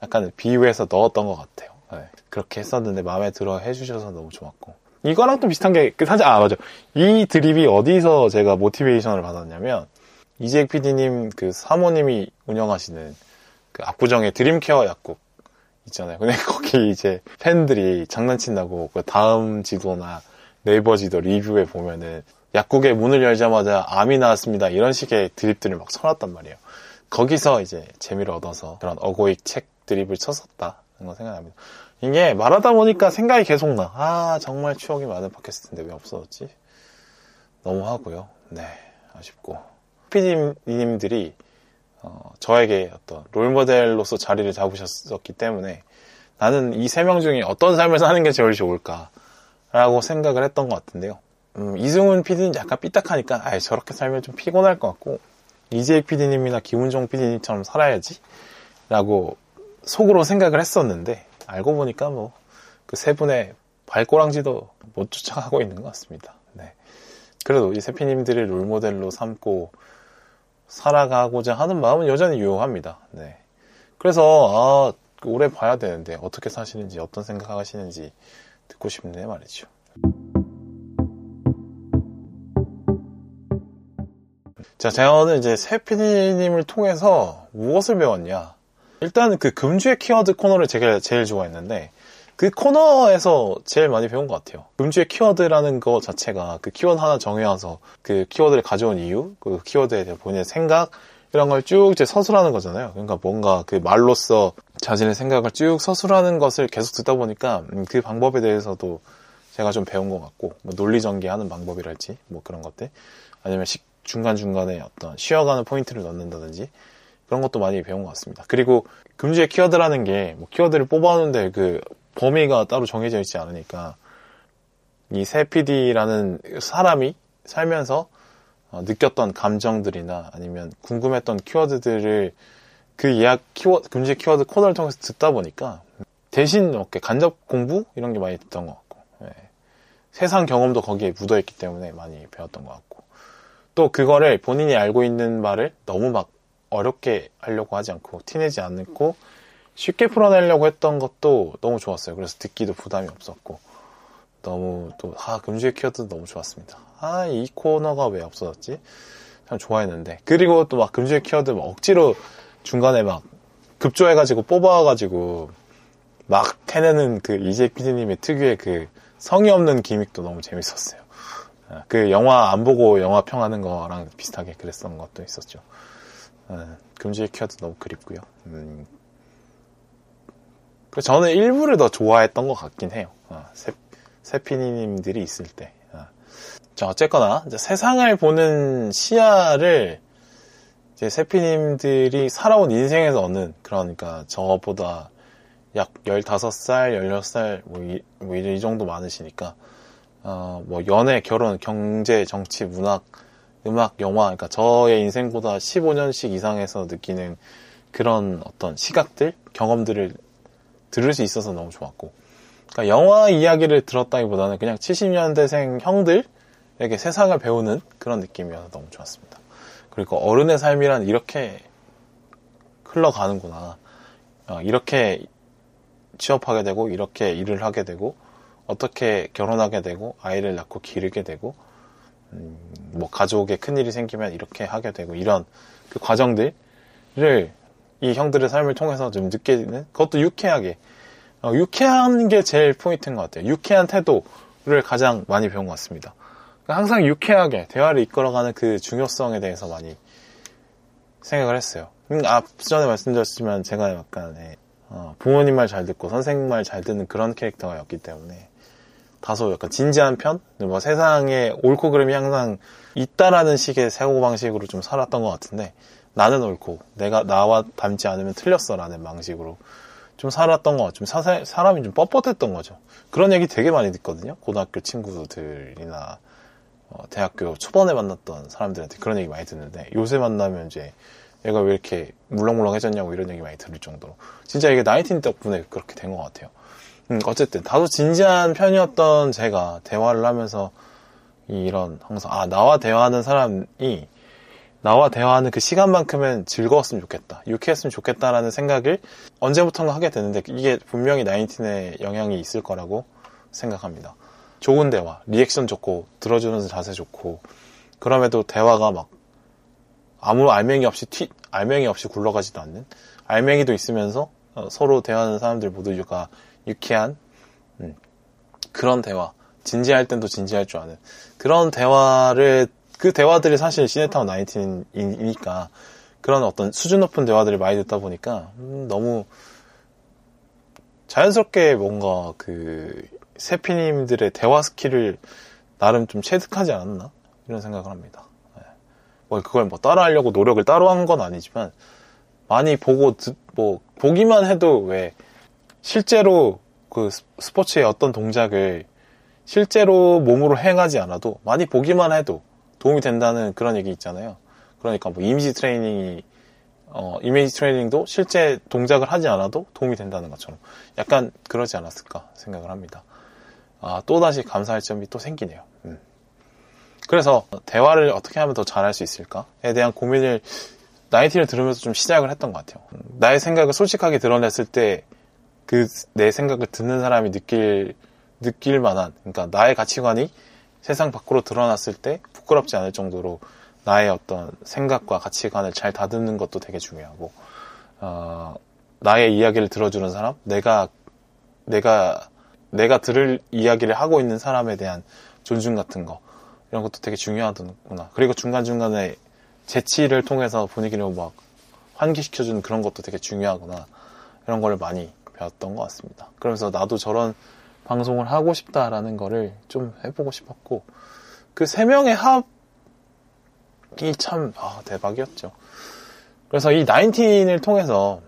약간 비유해서 넣었던 것 같아요. 네. 그렇게 했었는데 마음에 들어 해주셔서 너무 좋았고 이거랑 또 비슷한 게그 사실 아 맞아 이 드립이 어디서 제가 모티베이션을 받았냐면 이재익 PD님 그 사모님이 운영하시는 그 압구정의 드림케어 약국 있잖아요. 근데 [LAUGHS] 거기 이제 팬들이 장난친다고 그 다음 지도나 네이버 지도 리뷰에 보면은 약국의 문을 열자마자 암이 나왔습니다. 이런 식의 드립들을 막 써놨단 말이에요. 거기서 이제 재미를 얻어서 그런 어고익 책 드립을 쳤었다는 거 생각납니다. 이게 말하다 보니까 생각이 계속 나. 아, 정말 추억이 많은 팟캐스트인데 왜 없어졌지? 너무 하고요. 네, 아쉽고. 피디님들이 어, 저에게 어떤 롤모델로서 자리를 잡으셨기 때문에 나는 이 세 명 중에 어떤 삶을 사는 게 제일 좋을까라고 생각을 했던 것 같은데요. 음, 이승훈 PD는 약간 삐딱하니까 아 저렇게 살면 좀 피곤할 것 같고 이재익 PD님이나 김은종 PD님처럼 살아야지 라고 속으로 생각을 했었는데 알고 보니까 뭐 그 세 분의 발꼬랑지도 못 쫓아가고 있는 것 같습니다. 네. 그래도 이 세피님들을 롤모델로 삼고 살아가고자 하는 마음은 여전히 유효합니다. 네. 그래서 아 오래 봐야 되는데 어떻게 사시는지 어떤 생각하시는지 듣고 싶네 말이죠. 자, 저는 이제 세피디님을 통해서 무엇을 배웠냐? 일단 그 금주의 키워드 코너를 제가 제일 좋아했는데 그 코너에서 제일 많이 배운 것 같아요. 금주의 키워드라는 거 자체가 그 키워드 하나 정해와서 그 키워드를 가져온 이유, 그 키워드에 대한 본인의 생각 이런 걸 쭉 이제 서술하는 거잖아요. 그러니까 뭔가 그 말로써 자신의 생각을 쭉 서술하는 것을 계속 듣다 보니까 음, 그 방법에 대해서도 제가 좀 배운 것 같고 뭐 논리 전개하는 방법이랄지 뭐 그런 것들 아니면 식 중간 중간에 어떤 쉬어가는 포인트를 넣는다든지 그런 것도 많이 배운 것 같습니다. 그리고 금주의 키워드라는 게 뭐 키워드를 뽑아오는데 그 범위가 따로 정해져 있지 않으니까 이 세피디라는 사람이 살면서 어, 느꼈던 감정들이나 아니면 궁금했던 키워드들을 그 예약 키워드, 금지 키워드 코너를 통해서 듣다 보니까 대신 이렇게 간접 공부 이런 게 많이 됐던 것 같고 네. 세상 경험도 거기에 묻어있기 때문에 많이 배웠던 것 같고 또 그거를 본인이 알고 있는 말을 너무 막 어렵게 하려고 하지 않고 티내지 않고 쉽게 풀어내려고 했던 것도 너무 좋았어요. 그래서 듣기도 부담이 없었고 너무 또 아 금주의 키워드 너무 좋았습니다. 아 이 코너가 왜 없어졌지? 참 좋아했는데 그리고 또 막 금주의 키워드 막 억지로 중간에 막 급조해가지고 뽑아가지고 막 해내는 그 이재 PD님의 특유의 그 성의 없는 기믹도 너무 재밌었어요. 아, 그 영화 안 보고 영화 평하는 거랑 비슷하게 그랬던 것도 있었죠. 아, 금주의 키워드 너무 그립고요. 음. 저는 일부를 더 좋아했던 것 같긴 해요. 아, 세, 세피니님들이 있을 때. 자, 어쨌거나 세상을 보는 시야를 이제 세피님들이 살아온 인생에서 얻는 그러니까 저보다 약 15살, 16살 뭐 이, 뭐 이 정도 많으시니까 어, 뭐 연애, 결혼, 경제, 정치, 문학, 음악, 영화 그러니까 저의 인생보다 15년씩 이상해서 느끼는 그런 어떤 시각들, 경험들을 들을 수 있어서 너무 좋았고 그러니까 영화 이야기를 들었다기보다는 그냥 70년대생 형들에게 세상을 배우는 그런 느낌이어서 너무 좋았습니다. 그리고 어른의 삶이란 이렇게 흘러가는구나. 어, 이렇게 취업하게 되고, 이렇게 일을 하게 되고, 어떻게 결혼하게 되고, 아이를 낳고 기르게 되고, 음, 뭐 가족에 큰 일이 생기면 이렇게 하게 되고, 이런 그 과정들을 이 형들의 삶을 통해서 좀 느끼는, 그것도 유쾌하게, 어, 유쾌한 게 제일 포인트인 것 같아요. 유쾌한 태도를 가장 많이 배운 것 같습니다. 항상 유쾌하게 대화를 이끌어가는 그 중요성에 대해서 많이 생각을 했어요. 음, 앞전에 말씀드렸지만 제가 약간 예, 어, 부모님 말 잘 듣고 선생님 말 잘 듣는 그런 캐릭터였기 때문에 다소 약간 진지한 편? 뭐 세상에 옳고 그름이 항상 있다라는 식의 사고방식으로 좀 살았던 것 같은데 나는 옳고 내가 나와 닮지 않으면 틀렸어라는 방식으로 좀 살았던 것 같죠. 사람이 좀 뻣뻣했던 거죠. 그런 얘기 되게 많이 듣거든요. 고등학교 친구들이나 어, 대학교 초반에 만났던 사람들한테 그런 얘기 많이 듣는데 요새 만나면 이제 얘가 왜 이렇게 물렁물렁해졌냐고 이런 얘기 많이 들을 정도로 진짜 이게 나이틴 덕분에 그렇게 된 것 같아요. 음, 어쨌든 다소 진지한 편이었던 제가 대화를 하면서 이런 항상 아 나와 대화하는 사람이 나와 대화하는 그 시간만큼은 즐거웠으면 좋겠다, 유쾌했으면 좋겠다라는 생각을 언제부턴가 하게 되는데 이게 분명히 나인틴의 영향이 있을 거라고 생각합니다. 좋은 대화, 리액션 좋고 들어주는 자세 좋고 그럼에도 대화가 막 아무 알맹이 없이 튀, 알맹이 없이 굴러가지도 않는 알맹이도 있으면서 어, 서로 대화하는 사람들 모두가 유쾌한 음, 그런 대화, 진지할 땐도 진지할 줄 아는 그런 대화를 그 대화들이 사실 시네타운 나인틴이니까 그런 어떤 수준 높은 대화들을 많이 듣다 보니까 음, 너무 자연스럽게 뭔가 그 세 PD님들의 대화 스킬을 나름 좀 체득하지 않았나 이런 생각을 합니다. 네. 뭐 그걸 뭐 따라하려고 노력을 따로 한 건 아니지만 많이 보고 듣, 뭐 보기만 해도 왜 실제로 그 스포츠의 어떤 동작을 실제로 몸으로 행하지 않아도 많이 보기만 해도 도움이 된다는 그런 얘기 있잖아요. 그러니까 뭐 이미지 트레이닝이 어, 이미지 트레이닝도 실제 동작을 하지 않아도 도움이 된다는 것처럼 약간 그러지 않았을까 생각을 합니다. 아, 또다시 감사할 점이 또 생기네요. 음. 그래서 대화를 어떻게 하면 더 잘할 수 있을까에 대한 고민을 나이티를 들으면서 좀 시작을 했던 것 같아요. 나의 생각을 솔직하게 드러냈을 때 그 내 생각을 듣는 사람이 느낄 느낄 만한 그러니까 나의 가치관이 세상 밖으로 드러났을 때 부끄럽지 않을 정도로 나의 어떤 생각과 가치관을 잘 다듬는 것도 되게 중요하고 어, 나의 이야기를 들어주는 사람, 내가 내가 내가 들을 이야기를 하고 있는 사람에 대한 존중 같은 거 이런 것도 되게 중요하구나. 그리고 중간 중간에 재치를 통해서 분위기를 막 환기시켜주는 그런 것도 되게 중요하구나. 이런 걸 많이 배웠던 것 같습니다. 그러면서 나도 저런 방송을 하고 싶다라는 거를 좀 해보고 싶었고 그 세 명의 합이 참 아, 대박이었죠. 그래서 이 나인틴을 통해서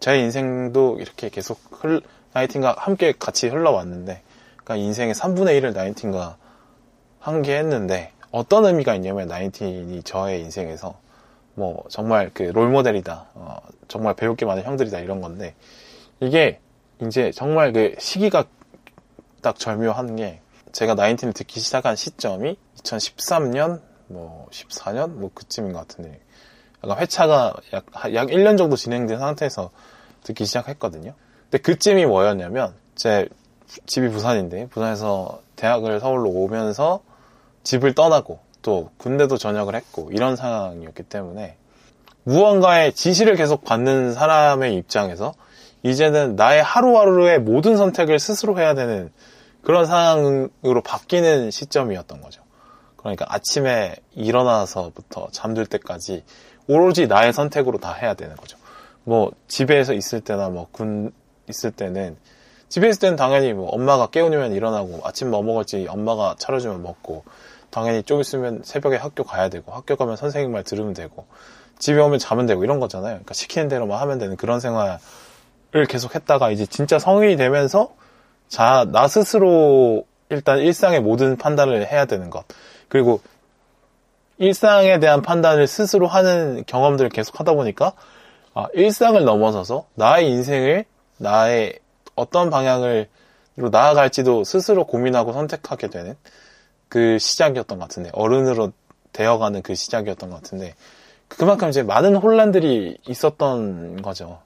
제 인생도 이렇게 계속 흘, 나이팅과 함께 같이 흘러왔는데, 그러니까 인생의 3분의 1을 나이팅과 함께 했는데, 어떤 의미가 있냐면 나이틴이 저의 인생에서 뭐 정말 그 롤모델이다, 어, 정말 배울 게 많은 형들이다 이런 건데, 이게 이제 정말 그 시기가 딱 절묘한 게, 제가 나인틴을 듣기 시작한 시점이 2013년, 뭐 14년 뭐 그쯤인 것 같은데, 약간 회차가 약, 약 1년 정도 진행된 상태에서 듣기 시작했거든요. 근데 그쯤이 뭐였냐면 제 집이 부산인데 부산에서 대학을 서울로 오면서 집을 떠나고 또 군대도 전역을 했고 이런 상황이었기 때문에 무언가의 지시를 계속 받는 사람의 입장에서 이제는 나의 하루하루의 모든 선택을 스스로 해야 되는 그런 상황으로 바뀌는 시점이었던 거죠. 그러니까 아침에 일어나서부터 잠들 때까지 오로지 나의 선택으로 다 해야 되는 거죠. 뭐 집에서 있을 때나 뭐 군 있을 때는 집에 있을 때는 당연히 뭐 엄마가 깨우면 일어나고 아침 뭐 먹을지 엄마가 차려주면 먹고 당연히 좀 있으면 새벽에 학교 가야 되고 학교 가면 선생님 말 들으면 되고 집에 오면 자면 되고 이런 거잖아요. 그러니까 시키는 대로만 하면 되는 그런 생활 을 계속 했다가 이제 진짜 성인이 되면서 자, 나 스스로 일단 일상의 모든 판단을 해야 되는 것. 그리고 일상에 대한 판단을 스스로 하는 경험들을 계속 하다 보니까 아, 일상을 넘어서서 나의 인생을 나의 어떤 방향으로 나아갈지도 스스로 고민하고 선택하게 되는 그 시작이었던 것 같은데 어른으로 되어가는 그 시작이었던 것 같은데 그만큼 이제 많은 혼란들이 있었던 거죠.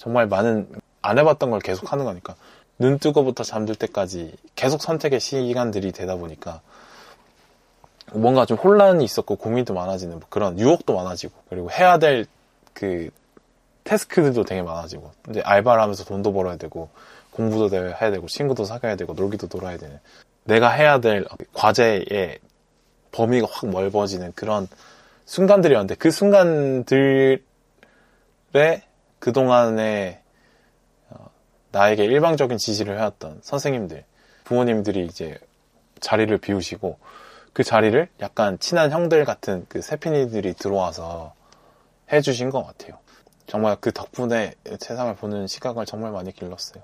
정말 많은 안 해봤던 걸 계속 하는 거니까. 눈 뜨고부터 잠들 때까지 계속 선택의 시간들이 되다 보니까 뭔가 좀 혼란이 있었고 고민도 많아지는 뭐 그런 유혹도 많아지고 그리고 해야 될그 테스크들도 되게 많아지고 이제 알바를 하면서 돈도 벌어야 되고 공부도 해야 되고 친구도 사귀어야 되고 놀기도 놀아야 되는. 내가 해야 될 과제의 범위가 확 넓어지는 그런 순간들이었는데 그 순간들에 그동안에 어, 나에게 일방적인 지시를 해왔던 선생님들, 부모님들이 이제 자리를 비우시고 그 자리를 약간 친한 형들 같은 그 세핀이들이 들어와서 해주신 것 같아요. 정말 그 덕분에 세상을 보는 시각을 정말 많이 길렀어요.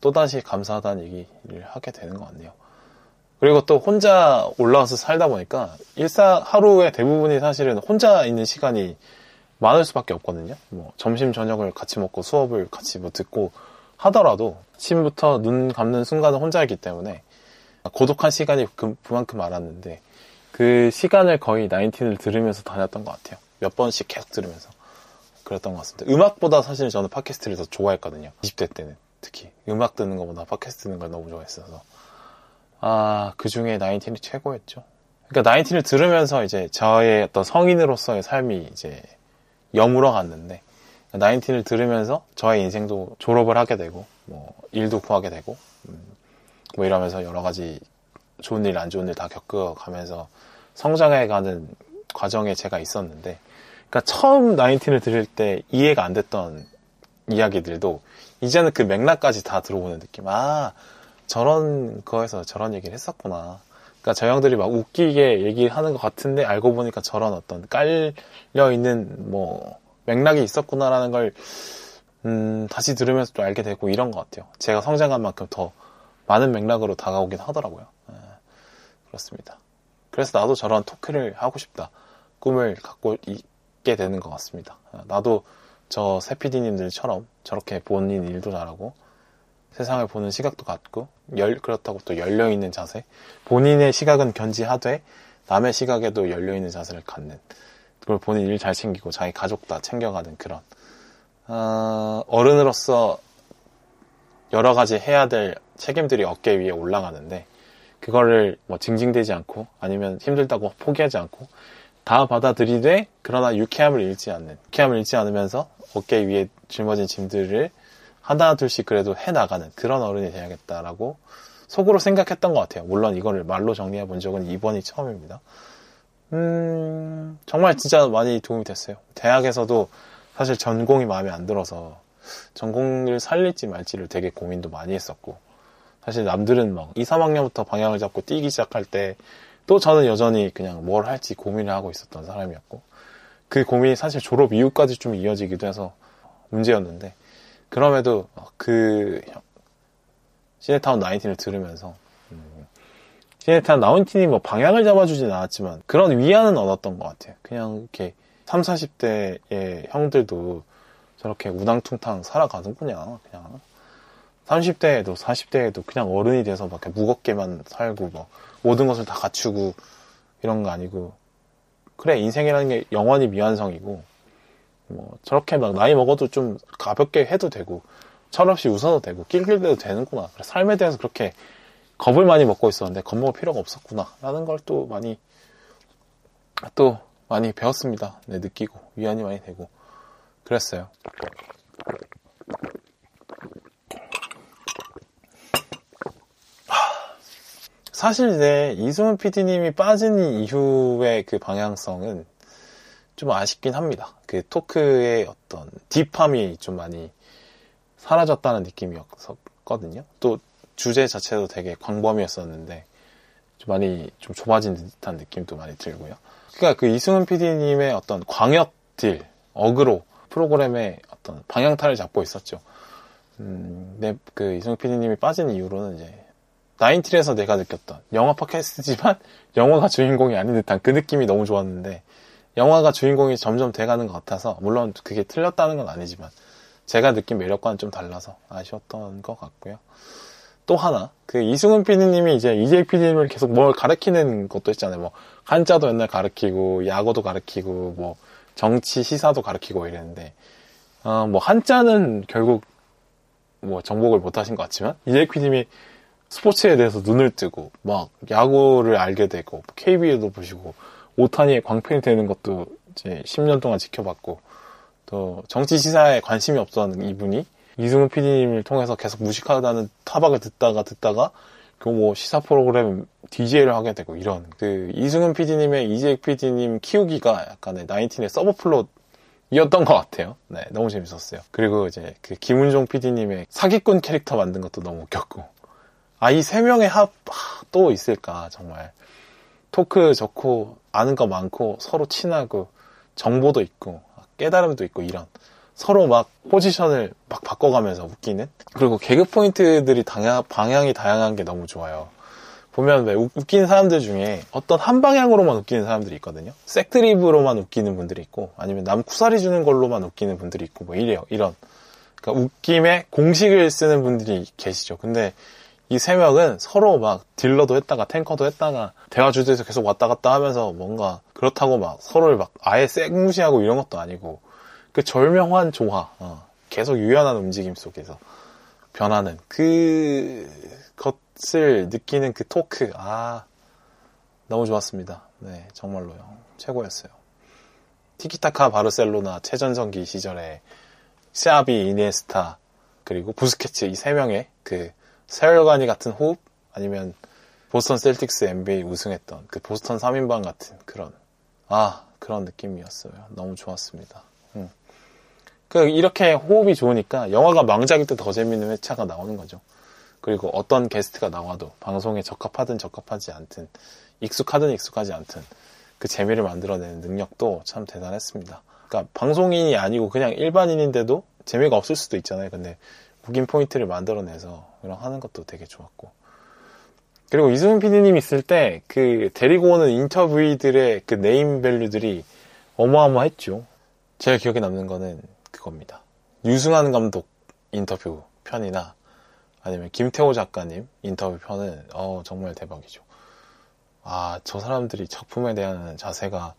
또다시 감사하다는 얘기를 하게 되는 것 같네요. 그리고 또 혼자 올라와서 살다 보니까 일상 하루의 대부분이 사실은 혼자 있는 시간이 많을 수밖에 없거든요. 뭐 점심 저녁을 같이 먹고 수업을 같이 뭐 듣고 하더라도 아침부터 눈 감는 순간은 혼자이기 때문에 고독한 시간이 그, 그만큼 많았는데 그 시간을 거의 나인틴을 들으면서 다녔던 것 같아요. 몇 번씩 계속 들으면서 그랬던 것 같습니다. 음악보다 사실 저는 팟캐스트를 더 좋아했거든요. 20대 때는 특히 음악 듣는 것보다 팟캐스트 듣는 걸 너무 좋아했어서 아, 그 중에 나인틴이 최고였죠. 그러니까 나인틴을 들으면서 이제 저의 어떤 성인으로서의 삶이 이제 여물어 갔는데 나인틴을 들으면서 저의 인생도 졸업을 하게 되고 뭐 일도 구하게 되고 음, 뭐 이러면서 여러 가지 좋은 일, 안 좋은 일 다 겪어가면서 성장해가는 과정에 제가 있었는데 그러니까 처음 나인틴을 들을 때 이해가 안 됐던 이야기들도 이제는 그 맥락까지 다 들어오는 느낌. 아, 저런 거에서 저런 얘기를 했었구나. 그러니까 저 형들이 막 웃기게 얘기하는 것 같은데 알고 보니까 저런 어떤 깔려 있는 뭐 맥락이 있었구나라는 걸 음, 다시 들으면서 또 알게 되고 이런 것 같아요. 제가 성장한 만큼 더 많은 맥락으로 다가오긴 하더라고요. 네, 그렇습니다. 그래서 나도 저런 토크를 하고 싶다. 꿈을 갖고 있게 되는 것 같습니다. 나도 저 세피디님들처럼 저렇게 본인 일도 잘하고 세상을 보는 시각도 같고 열 그렇다고 또 열려 있는 자세. 본인의 시각은 견지하되 남의 시각에도 열려 있는 자세를 갖는 그걸 본인 일 잘 챙기고 자기 가족 다 챙겨가는 그런. 어, 어른으로서 여러 가지 해야 될 책임들이 어깨 위에 올라가는데 그거를 뭐 징징대지 않고 아니면 힘들다고 포기하지 않고 다 받아들이되 그러나 유쾌함을 잃지 않는 유쾌함을 잃지 않으면서 어깨 위에 짊어진 짐들을 하나 둘씩 그래도 해 나가는 그런 어른이 돼야겠다라고 속으로 생각했던 것 같아요. 물론 이거를 말로 정리해 본 적은 이번이 처음입니다. 음, 정말 진짜 많이 도움이 됐어요. 대학에서도 사실 전공이 마음에 안 들어서 전공을 살릴지 말지를 되게 고민도 많이 했었고 사실 남들은 막 2, 3학년부터 방향을 잡고 뛰기 시작할 때 또 저는 여전히 그냥 뭘 할지 고민을 하고 있었던 사람이었고 그 고민이 사실 졸업 이후까지 좀 이어지기도 해서 문제였는데 그럼에도 그 시네타운 나인틴을 들으면서 음, 시네타운 나인틴이 뭐 방향을 잡아주진 않았지만 그런 위안은 얻었던 것 같아요. 그냥 이렇게 3, 40대의 형들도 저렇게 우당퉁탕 살아가는구나 그냥. 30대에도 40대에도 그냥 어른이 돼서 막 무겁게만 살고 뭐 모든 것을 다 갖추고 이런 거 아니고. 그래 인생이라는 게 영원히 미완성이고 뭐 저렇게 막 나이 먹어도 좀 가볍게 해도 되고 철없이 웃어도 되고 낄낄대도 되는구나. 삶에 대해서 그렇게 겁을 많이 먹고 있었는데 겁먹을 필요가 없었구나 라는 걸 또 많이 또 많이 배웠습니다. 네, 느끼고 위안이 많이 되고 그랬어요. 사실 이제 이승훈 PD님이 빠진 이후의 그 방향성은 좀 아쉽긴 합니다. 그 토크의 어떤 딥함이 좀 많이 사라졌다는 느낌이었거든요. 또 주제 자체도 되게 광범위했었는데 좀 많이 좀 좁아진 듯한 느낌도 많이 들고요. 그러니까 그 이승훈 PD님의 어떤 광역 딜, 어그로 프로그램의 어떤 방향타를 잡고 있었죠. 음, 네, 그 이승훈 PD님이 빠진 이후로는 이제 나인틸에서 내가 느꼈던 영화 팟캐스트지만 [LAUGHS] 영화가 주인공이 아닌 듯한 그 느낌이 너무 좋았는데 영화가 주인공이 점점 돼가는 것 같아서 물론 그게 틀렸다는 건 아니지만 제가 느낀 매력과는 좀 달라서 아쉬웠던 것 같고요. 또 하나 그 이승훈 PD님이 이제 EJ PD님을 계속 뭘 가르치는 것도 있잖아요. 뭐 한자도 옛날 가르치고 야구도 가르치고 뭐 정치 시사도 가르치고 이랬는데 어, 뭐 한자는 결국 뭐 정복을 못하신 것 같지만 EJ PD님이 스포츠에 대해서 눈을 뜨고 막 야구를 알게 되고 KBL도 보시고 오타니의 광팬이 되는 것도 이제 10년 동안 지켜봤고 또 정치 시사에 관심이 없었던 이분이 이승훈 PD님을 통해서 계속 무식하다는 타박을 듣다가 듣다가 그 뭐 시사 프로그램 DJ를 하게 되고 이런 그 이승훈 PD님의 이재익 PD님 키우기가 약간의 나인틴의 subplot 이었던 것 같아요. 네, 너무 재밌었어요. 그리고 이제 그 김훈종 PD님의 사기꾼 캐릭터 만든 것도 너무 웃겼고 아 이 세 명의 합 또 있을까 정말 토크 좋고 아는 거 많고 서로 친하고 정보도 있고 깨달음도 있고 이런 서로 막 포지션을 막 바꿔가면서 웃기는 그리고 개그 포인트들이 당양, 방향이 다양한 게 너무 좋아요. 보면 왜 웃기는 사람들 중에 어떤 한 방향으로만 웃기는 사람들이 있거든요. 색드립으로만 웃기는 분들이 있고 아니면 남 쿠사리 주는 걸로만 웃기는 분들이 있고 뭐 이래요. 이런 그러니까 웃김에 공식을 쓰는 분들이 계시죠. 근데 이 세 명은 서로 막 딜러도 했다가 탱커도 했다가 대화 주제에서 계속 왔다 갔다 하면서 뭔가 그렇다고 막 서로를 막 아예 쌩무시하고 이런 것도 아니고 그 절묘한 조화, 어, 계속 유연한 움직임 속에서 변하는 그 것을 느끼는 그 토크, 아, 너무 좋았습니다. 네, 정말로요. 최고였어요. 티키타카 바르셀로나 최전성기 시절에 샤비, 이니에스타, 그리고 부스케츠 이 세 명의 그 세 얼간이 같은 호흡 아니면 보스턴 셀틱스 NBA 우승했던 그 보스턴 3인방 같은 그런 아 그런 느낌이었어요. 너무 좋았습니다. 그 이렇게 호흡이 좋으니까 영화가 망작일 때 더 재밌는 회차가 나오는 거죠. 그리고 어떤 게스트가 나와도 방송에 적합하든 적합하지 않든 익숙하든 익숙하지 않든 그 재미를 만들어내는 능력도 참 대단했습니다. 그러니까 방송인이 아니고 그냥 일반인인데도 재미가 없을 수도 있잖아요. 근데 웃긴 포인트를 만들어내서 이런 하는 것도 되게 좋았고. 그리고 이승훈 PD님 있을 때 그 데리고 오는 인터뷰들의 그 네임 밸류들이 어마어마했죠. 제가 기억에 남는 거는 그겁니다. 류승완 감독 인터뷰 편이나 아니면 김태호 작가님 인터뷰 편은 어, 정말 대박이죠. 아, 저 사람들이 작품에 대한 자세가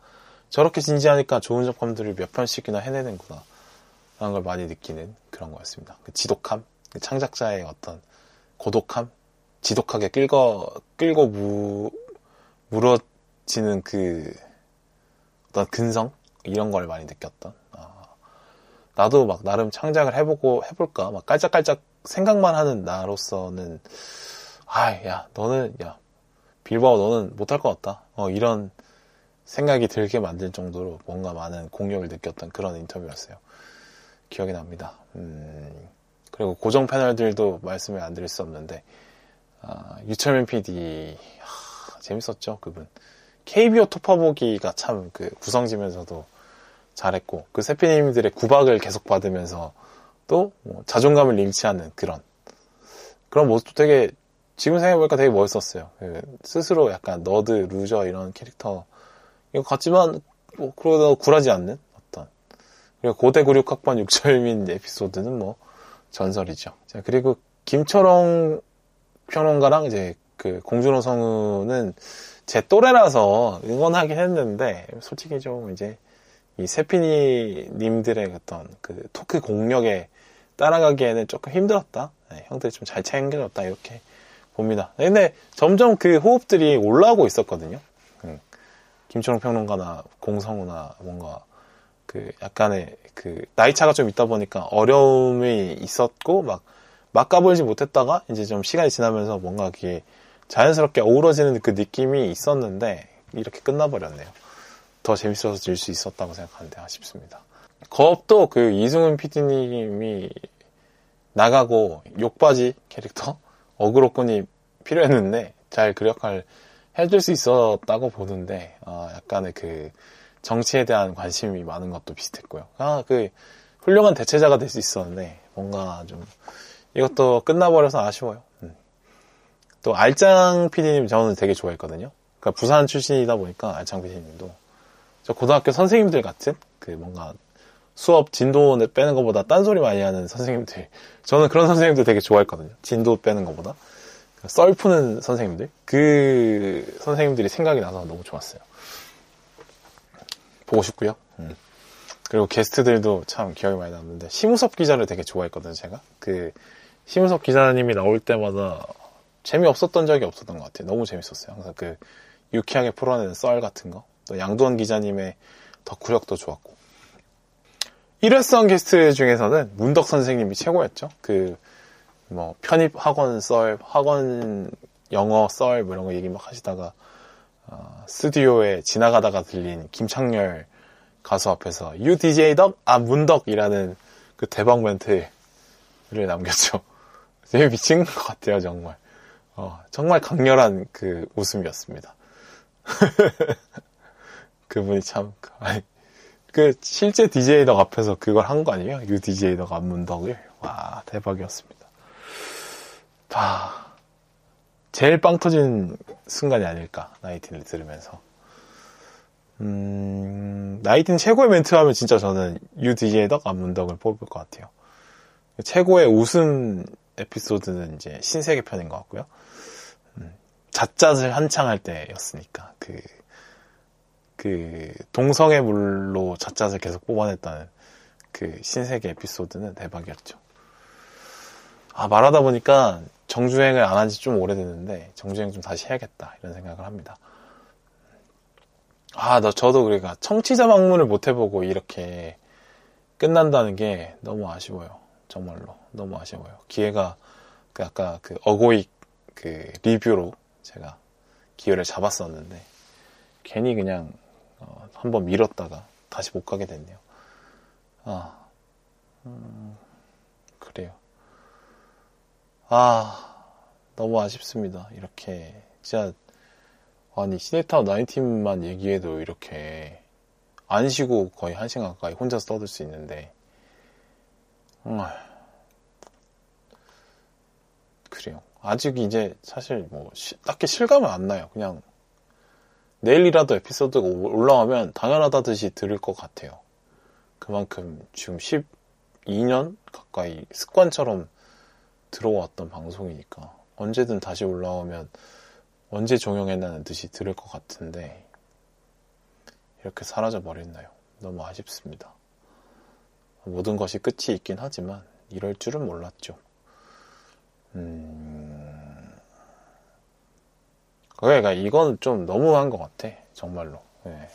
저렇게 진지하니까 좋은 작품들을 몇 편씩이나 해내는구나. 라는 걸 많이 느끼는 그런 거였습니다. 그 지독함, 그 창작자의 어떤 고독함, 지독하게 끌고, 끌고 무, 물어지는 그 어떤 근성? 이런 걸 많이 느꼈던 나도 막 나름 창작을 해보고 해볼까 막 깔짝깔짝 생각만 하는 나로서는 아야 너는 야 빌바오 너는 못할 것 같다 어 이런 생각이 들게 만들 정도로 뭔가 많은 공력을 느꼈던 그런 인터뷰였어요 기억이 납니다 음, 그리고 고정 패널들도 말씀을 안 드릴 수 없는데 아, 유철민 PD 하, 재밌었죠 그분 KBO 톺아보기가 참 그 구성지면서도 잘했고 그 세 PD님들의 구박을 계속 받으면서 또 뭐 자존감을 잃지 않는 그런 그런 모습도 되게 지금 생각해보니까 되게 멋있었어요. 그 스스로 약간 nerd, loser 이런 캐릭터 이거 같지만 뭐 그러다 굴하지 않는 그리고 고대 구6학번 육철민 [LAUGHS] 에피소드는 뭐 전설이죠. 자 그리고 김철ong 평론가랑 이제 그 공준호 성우는 제 또래라서 응원하긴 했는데 솔직히 좀 이제 이 세피니 님들의 어떤 그 토크 공력에 따라가기에는 조금 힘들었다. 네, 형들이 좀 잘 챙겨줬다 이렇게 봅니다. 근데 점점 그 호흡들이 올라오고 있었거든요. 음, 김초롱 평론가나 공성우나 뭔가 그 약간의 그 나이 차가 좀 있다 보니까 어려움이 있었고 막 막가불지 못했다가 이제 좀 시간이 지나면서 뭔가 그게 자연스럽게 어우러지는 그 느낌이 있었는데 이렇게 끝나버렸네요. 더 재밌어서 질 수 있었다고 생각하는데 아쉽습니다. 거업도 그 이승훈 PD님이 나가고 욕바지 캐릭터 [LAUGHS] 어그로꾼이 필요했는데 잘 그 역할 해줄 수 있었다고 보는데 어, 약간의 그 정치에 대한 관심이 많은 것도 비슷했고요. 아, 그 훌륭한 대체자가 될 수 있었는데 뭔가 좀 이것도 끝나버려서 아쉬워요. 음. 또 알짱 PD님 저는 되게 좋아했거든요. 그러니까 부산 출신이다 보니까 알짱 PD님도 저 고등학교 선생님들 같은 그 뭔가 수업 진도 빼는 것보다 딴소리 많이 하는 선생님들 저는 그런 선생님들 되게 좋아했거든요. 진도 빼는 것보다 썰 푸는 선생님들 그 선생님들이 생각이 나서 너무 좋았어요. 보고 싶고요. 음. 그리고 게스트들도 참 기억이 많이 남는데 심우섭 기자를 되게 좋아했거든요. 제가 그 심우섭 기자님이 나올 때마다 재미없었던 적이 없었던 것 같아요. 너무 재밌었어요. 항상 그 유쾌하게 풀어내는 썰 같은 거. 또 양도원 기자님의 덕후력도 좋았고. 일회성 게스트 중에서는 문덕 선생님이 최고였죠. 그, 뭐, 편입 학원 썰, 학원 영어 썰, 뭐 이런 거 얘기 막 하시다가, 어, 스튜디오에 지나가다가 들린 김창렬 가수 앞에서 You DJ 덕? 아, 문덕이라는 그 대박 멘트를 남겼죠. [LAUGHS] 되게 미친 것 같아요, 정말. 어, 정말 강렬한 그 웃음이었습니다. [LAUGHS] 그분이 참, 아니, 그, 실제 DJ 덕 앞에서 그걸 한 거 아니에요? 유 DJ 덕 안문덕을. 와, 대박이었습니다. 아, 제일 빵 터진 순간이 아닐까, 나이틴을 들으면서. 음, 나이틴 최고의 멘트 하면 진짜 저는 유 DJ 덕 안문덕을 뽑을 것 같아요. 최고의 웃음 에피소드는 이제 신세계 편인 것 같고요. 음, 잣잣을 한창 할 때였으니까, 그, 그 동성애 물로 잣잣을 계속 뽑아냈다는 그 신세계 에피소드는 대박이었죠. 아 말하다 보니까 정주행을 안 한 지 좀 오래됐는데 정주행 좀 다시 해야겠다 이런 생각을 합니다. 아, 나 저도 그러니까 청취자 방문을 못 해보고 이렇게 끝난다는 게 너무 아쉬워요. 정말로 너무 아쉬워요. 기회가 그 아까 그 어고익 그 리뷰로 제가 기회를 잡았었는데 괜히 그냥 어, 한번 밀었다가 다시 못 가게 됐네요. 아, 음. 아, 너무 아쉽습니다. 이렇게, 진짜, 아니, 시네타운 나인팀만 얘기해도 이렇게, 안 쉬고 거의 한 시간 가까이 혼자서 떠들 수 있는데, 음, 그래요. 아직 이제 사실 뭐, 시, 딱히 실감은 안 나요. 그냥, 내일이라도 에피소드가 올라가면 당연하다듯이 들을 것 같아요. 그만큼 지금 12년 가까이 습관처럼 들어왔던 방송이니까 언제든 다시 올라오면 언제 종영했나는 듯이 들을 것 같은데 이렇게 사라져 버렸나요? 너무 아쉽습니다. 모든 것이 끝이 있긴 하지만 이럴 줄은 몰랐죠. 음... 그러니까 이건 좀 너무한 것 같아. 정말로. 네.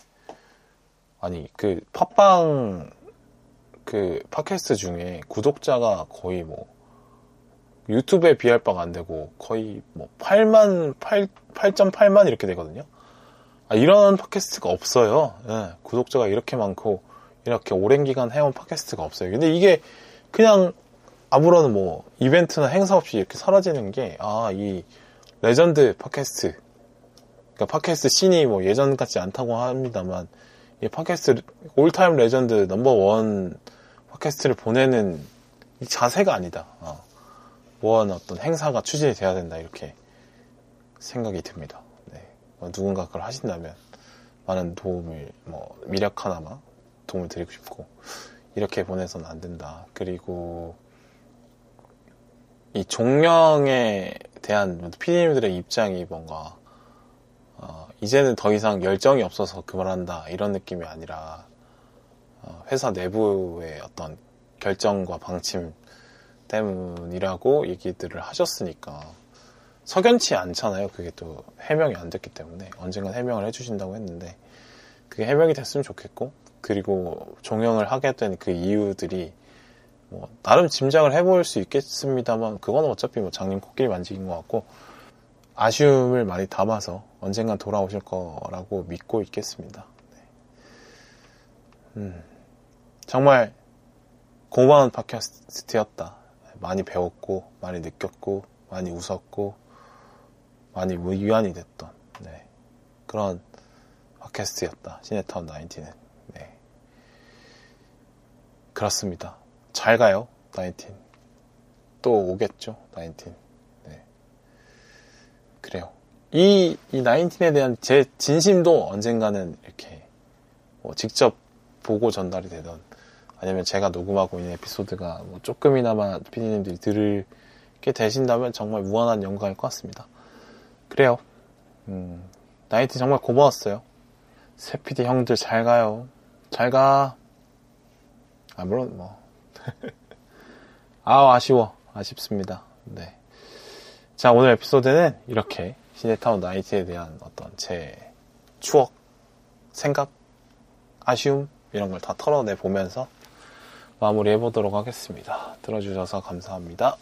아니 그 팟빵 그 팟캐스트 중에 구독자가 거의 뭐 유튜브에 비할 바가 안 되고 거의 뭐 8만 8 8.8만 이렇게 되거든요. 아, 이런 팟캐스트가 없어요. 네. 구독자가 이렇게 많고 이렇게 오랜 기간 해온 팟캐스트가 없어요. 근데 이게 그냥 아무런 뭐 이벤트나 행사 없이 이렇게 사라지는 게 아 이 레전드 팟캐스트 그러니까 팟캐스트 scene이 뭐 예전 같지 않다고 합니다만 이 팟캐스트 all-time legend number one 팟캐스트를 보내는 이 자세가 아니다. 어. 뭐한 어떤 행사가 추진이 돼야 된다 이렇게 생각이 듭니다. 네. 뭐 누군가 그걸 하신다면 많은 도움을 뭐 미력 하나마 도움을 드리고 싶고 이렇게 보내서는 안 된다. 그리고 이 종령에 대한 피디님들의 입장이 뭔가 어, 이제는 더 이상 열정이 없어서 그만한다 이런 느낌이 아니라 어, 회사 내부의 어떤 결정과 방침 때문이라고 얘기들을 하셨으니까 석연치 않잖아요. 그게 또 해명이 안 됐기 때문에 언젠간 해명을 해주신다고 했는데 그게 해명이 됐으면 좋겠고 그리고 종영을 하게 된 그 이유들이 뭐 나름 짐작을 해볼 수 있겠습니다만 그건 어차피 뭐 장님 코끼리 만지긴 것 같고 아쉬움을 많이 담아서 언젠간 돌아오실 거라고 믿고 있겠습니다. 네. 음, 정말 고마운 팟캐스트였다. 많이 배웠고 많이 느꼈고 많이 웃었고 많이 위안이 됐던 네. 그런 팟캐스트였다. 시네타운 19는. 네. 그렇습니다. 잘 가요. 19. 또 오겠죠. 19. 네. 그래요. 이, 이 19에 대한 제 진심도 언젠가는 이렇게 뭐 직접 보고 전달이 되던 아니면 제가 녹음하고 있는 에피소드가 뭐 조금이나마 피디님들이 들을게 되신다면 정말 무한한 영광일 것 같습니다. 그래요. 음, 나이트 정말 고마웠어요. 세피디 형들 잘 가요. 잘 가. 아, 물론 뭐. [LAUGHS] 아, 아쉬워. 아쉽습니다. 네. 자, 오늘 에피소드는 이렇게 시네타운 나이트에 대한 어떤 제 추억, 생각, 아쉬움, 이런 걸 다 털어내 보면서 마무리 해 보도록 하겠습니다. 들어주셔서 감사합니다.